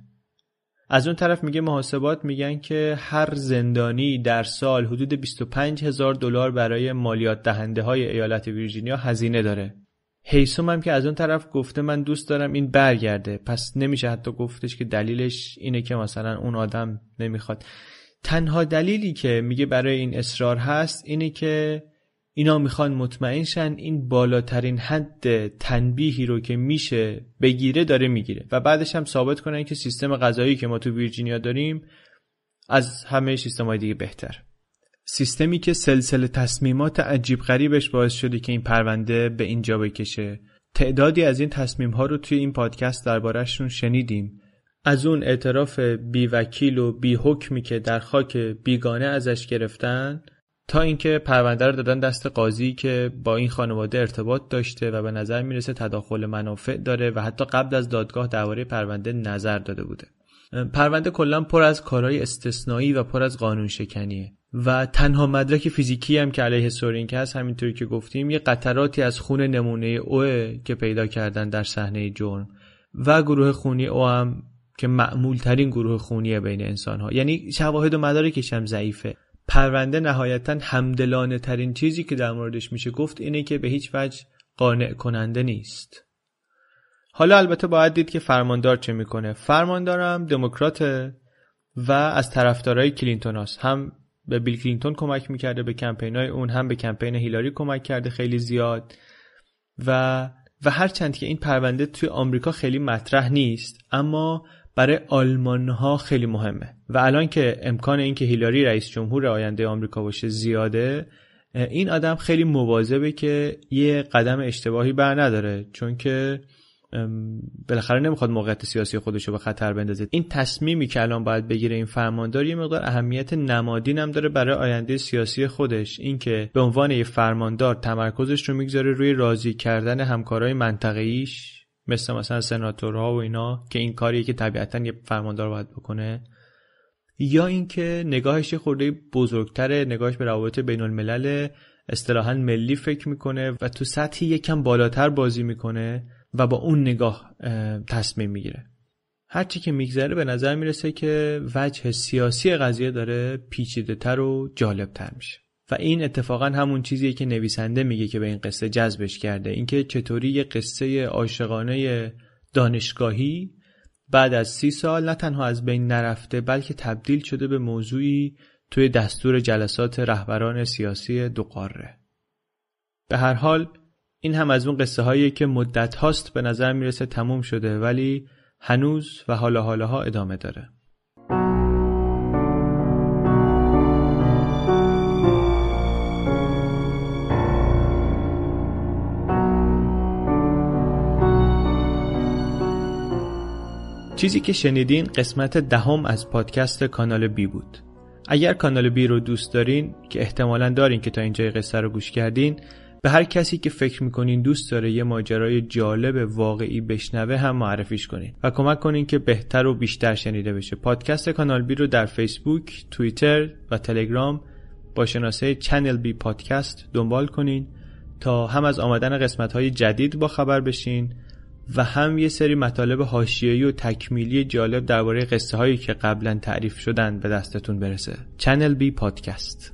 [SPEAKER 1] از اون طرف میگه محاسبات میگن که هر زندانی در سال حدود 25 هزار دلار برای مالیات دهنده های ایالت ویرجینیا هزینه داره. هیسوم هم که از اون طرف گفته من دوست دارم این برگرده. پس نمیشه حتی گفتش که دلیلش اینه که مثلا اون آدم نمی‌خواد. تنها دلیلی که میگه برای این اصرار هست اینه که اینا می‌خوان مطمئن شن این بالاترین حد تنبیهی رو که میشه بگیره داره می‌گیره. و بعدش هم ثابت کنن که سیستم غذایی که ما تو ویرجینیا داریم از همه سیستم های دیگه بهتر. سیستمی که سلسله تصمیمات عجیب غریبش باعث شده که این پرونده به اینجا بکشه. تعدادی از این تصمیم ها رو توی این پادکست دربارهشون شنیدیم. از اون اعتراف بی وکیل و بی حکمی که در خاک بیگانه ازش گرفتن تا اینکه پرونده رو دادن دست قاضی که با این خانواده ارتباط داشته و به نظر می‌رسه تداخل منافع داره و حتی قبل از دادگاه درباره پرونده نظر داده بوده. پرونده کلا پر از کارهای استثنایی و پر از قانون شکنیه و تنها مدرک فیزیکی هم که علیه سورینک هست همینطوری که گفتیم یه قطراتی از خون نمونه اوه که پیدا کردن در صحنه جرم و گروه خونی او هم که معمول ترین گروه خونی بین انسان ها یعنی شواهد و مدارکش هم ضعیفه. پرونده نهایتا همدلانه ترین چیزی که در موردش میشه گفت اینه که به هیچ وجه قانع کننده نیست. حالا البته باید دید که فرماندار چه می‌کنه. فرماندارم دموکراته و از طرفدارای کلینتون هست. هم به بیل کلینتون کمک می‌کرده به کمپین های اون هم به کمپین هیلاری کمک کرده خیلی زیاد. و و هرچند که این پرونده توی آمریکا خیلی مطرح نیست اما برای آلمان ها خیلی مهمه. و الان که امکان اینکه هیلاری رئیس جمهور آینده آمریکا باشه زیاده این آدم خیلی مواظبه که یه قدم اشتباهی بر نداره. چون که بالاخره نمی‌خواد موقعیت سیاسی خودش رو به خطر بندازه. این تصمیمی که الان باید بگیره این فرماندار یه مقدار اهمیت نمادین هم داره برای آینده سیاسی خودش. اینکه به عنوان یه فرماندار تمرکزش رو می‌گذاره روی راضی کردن همکارای منطقه‌ایش. مثل مثلا سناتورها و اینا که این کاریه که طبیعتا یه فرماندار باید بکنه. یا اینکه نگاهش خورده بزرگتره نگاهش به روابط بین الملل اصطلاحا ملی فکر می‌کنه و تو سطحی یکم بالاتر بازی می‌کنه و با اون نگاه تصمیم می‌گیره. هرچی که میگذره به نظر می‌رسه که وجه سیاسی قضیه داره پیچیده تر و جالب تر میشه. و این اتفاقا همون چیزیه که نویسنده میگه که به این قصه جذبش کرده. اینکه چطوری یه قصه عاشقانه دانشگاهی بعد از سی سال نه تنها از بین نرفته بلکه تبدیل شده به موضوعی توی دستور جلسات رهبران سیاسی دو قاره به هر حال این هم از اون قصه هایی که مدت هاست به نظر می‌رسه تموم شده ولی هنوز و حالا حالاها ادامه داره. چیزی که شنیدین قسمت دهم از پادکست کانال بی بود. اگر کانال بی رو دوست دارین که احتمالا دارین که تا اینجای قصه رو گوش کردین به هر کسی که فکر می‌کنین دوست داره یه ماجرای جالب واقعی بشنوه هم معرفیش کنین و کمک کنین که بهتر و بیشتر شنیده بشه. پادکست کانال بی رو در فیسبوک، توییتر و تلگرام با شناسه چنل بی پادکست دنبال کنین تا هم از آمدن قسمت های جدید با خبر بشین و هم یه سری مطالب حاشیه‌ای و تکمیلی جالب درباره قصه هایی که قبلا تعریف شدن به دستتون برسه. چنل بی پادکست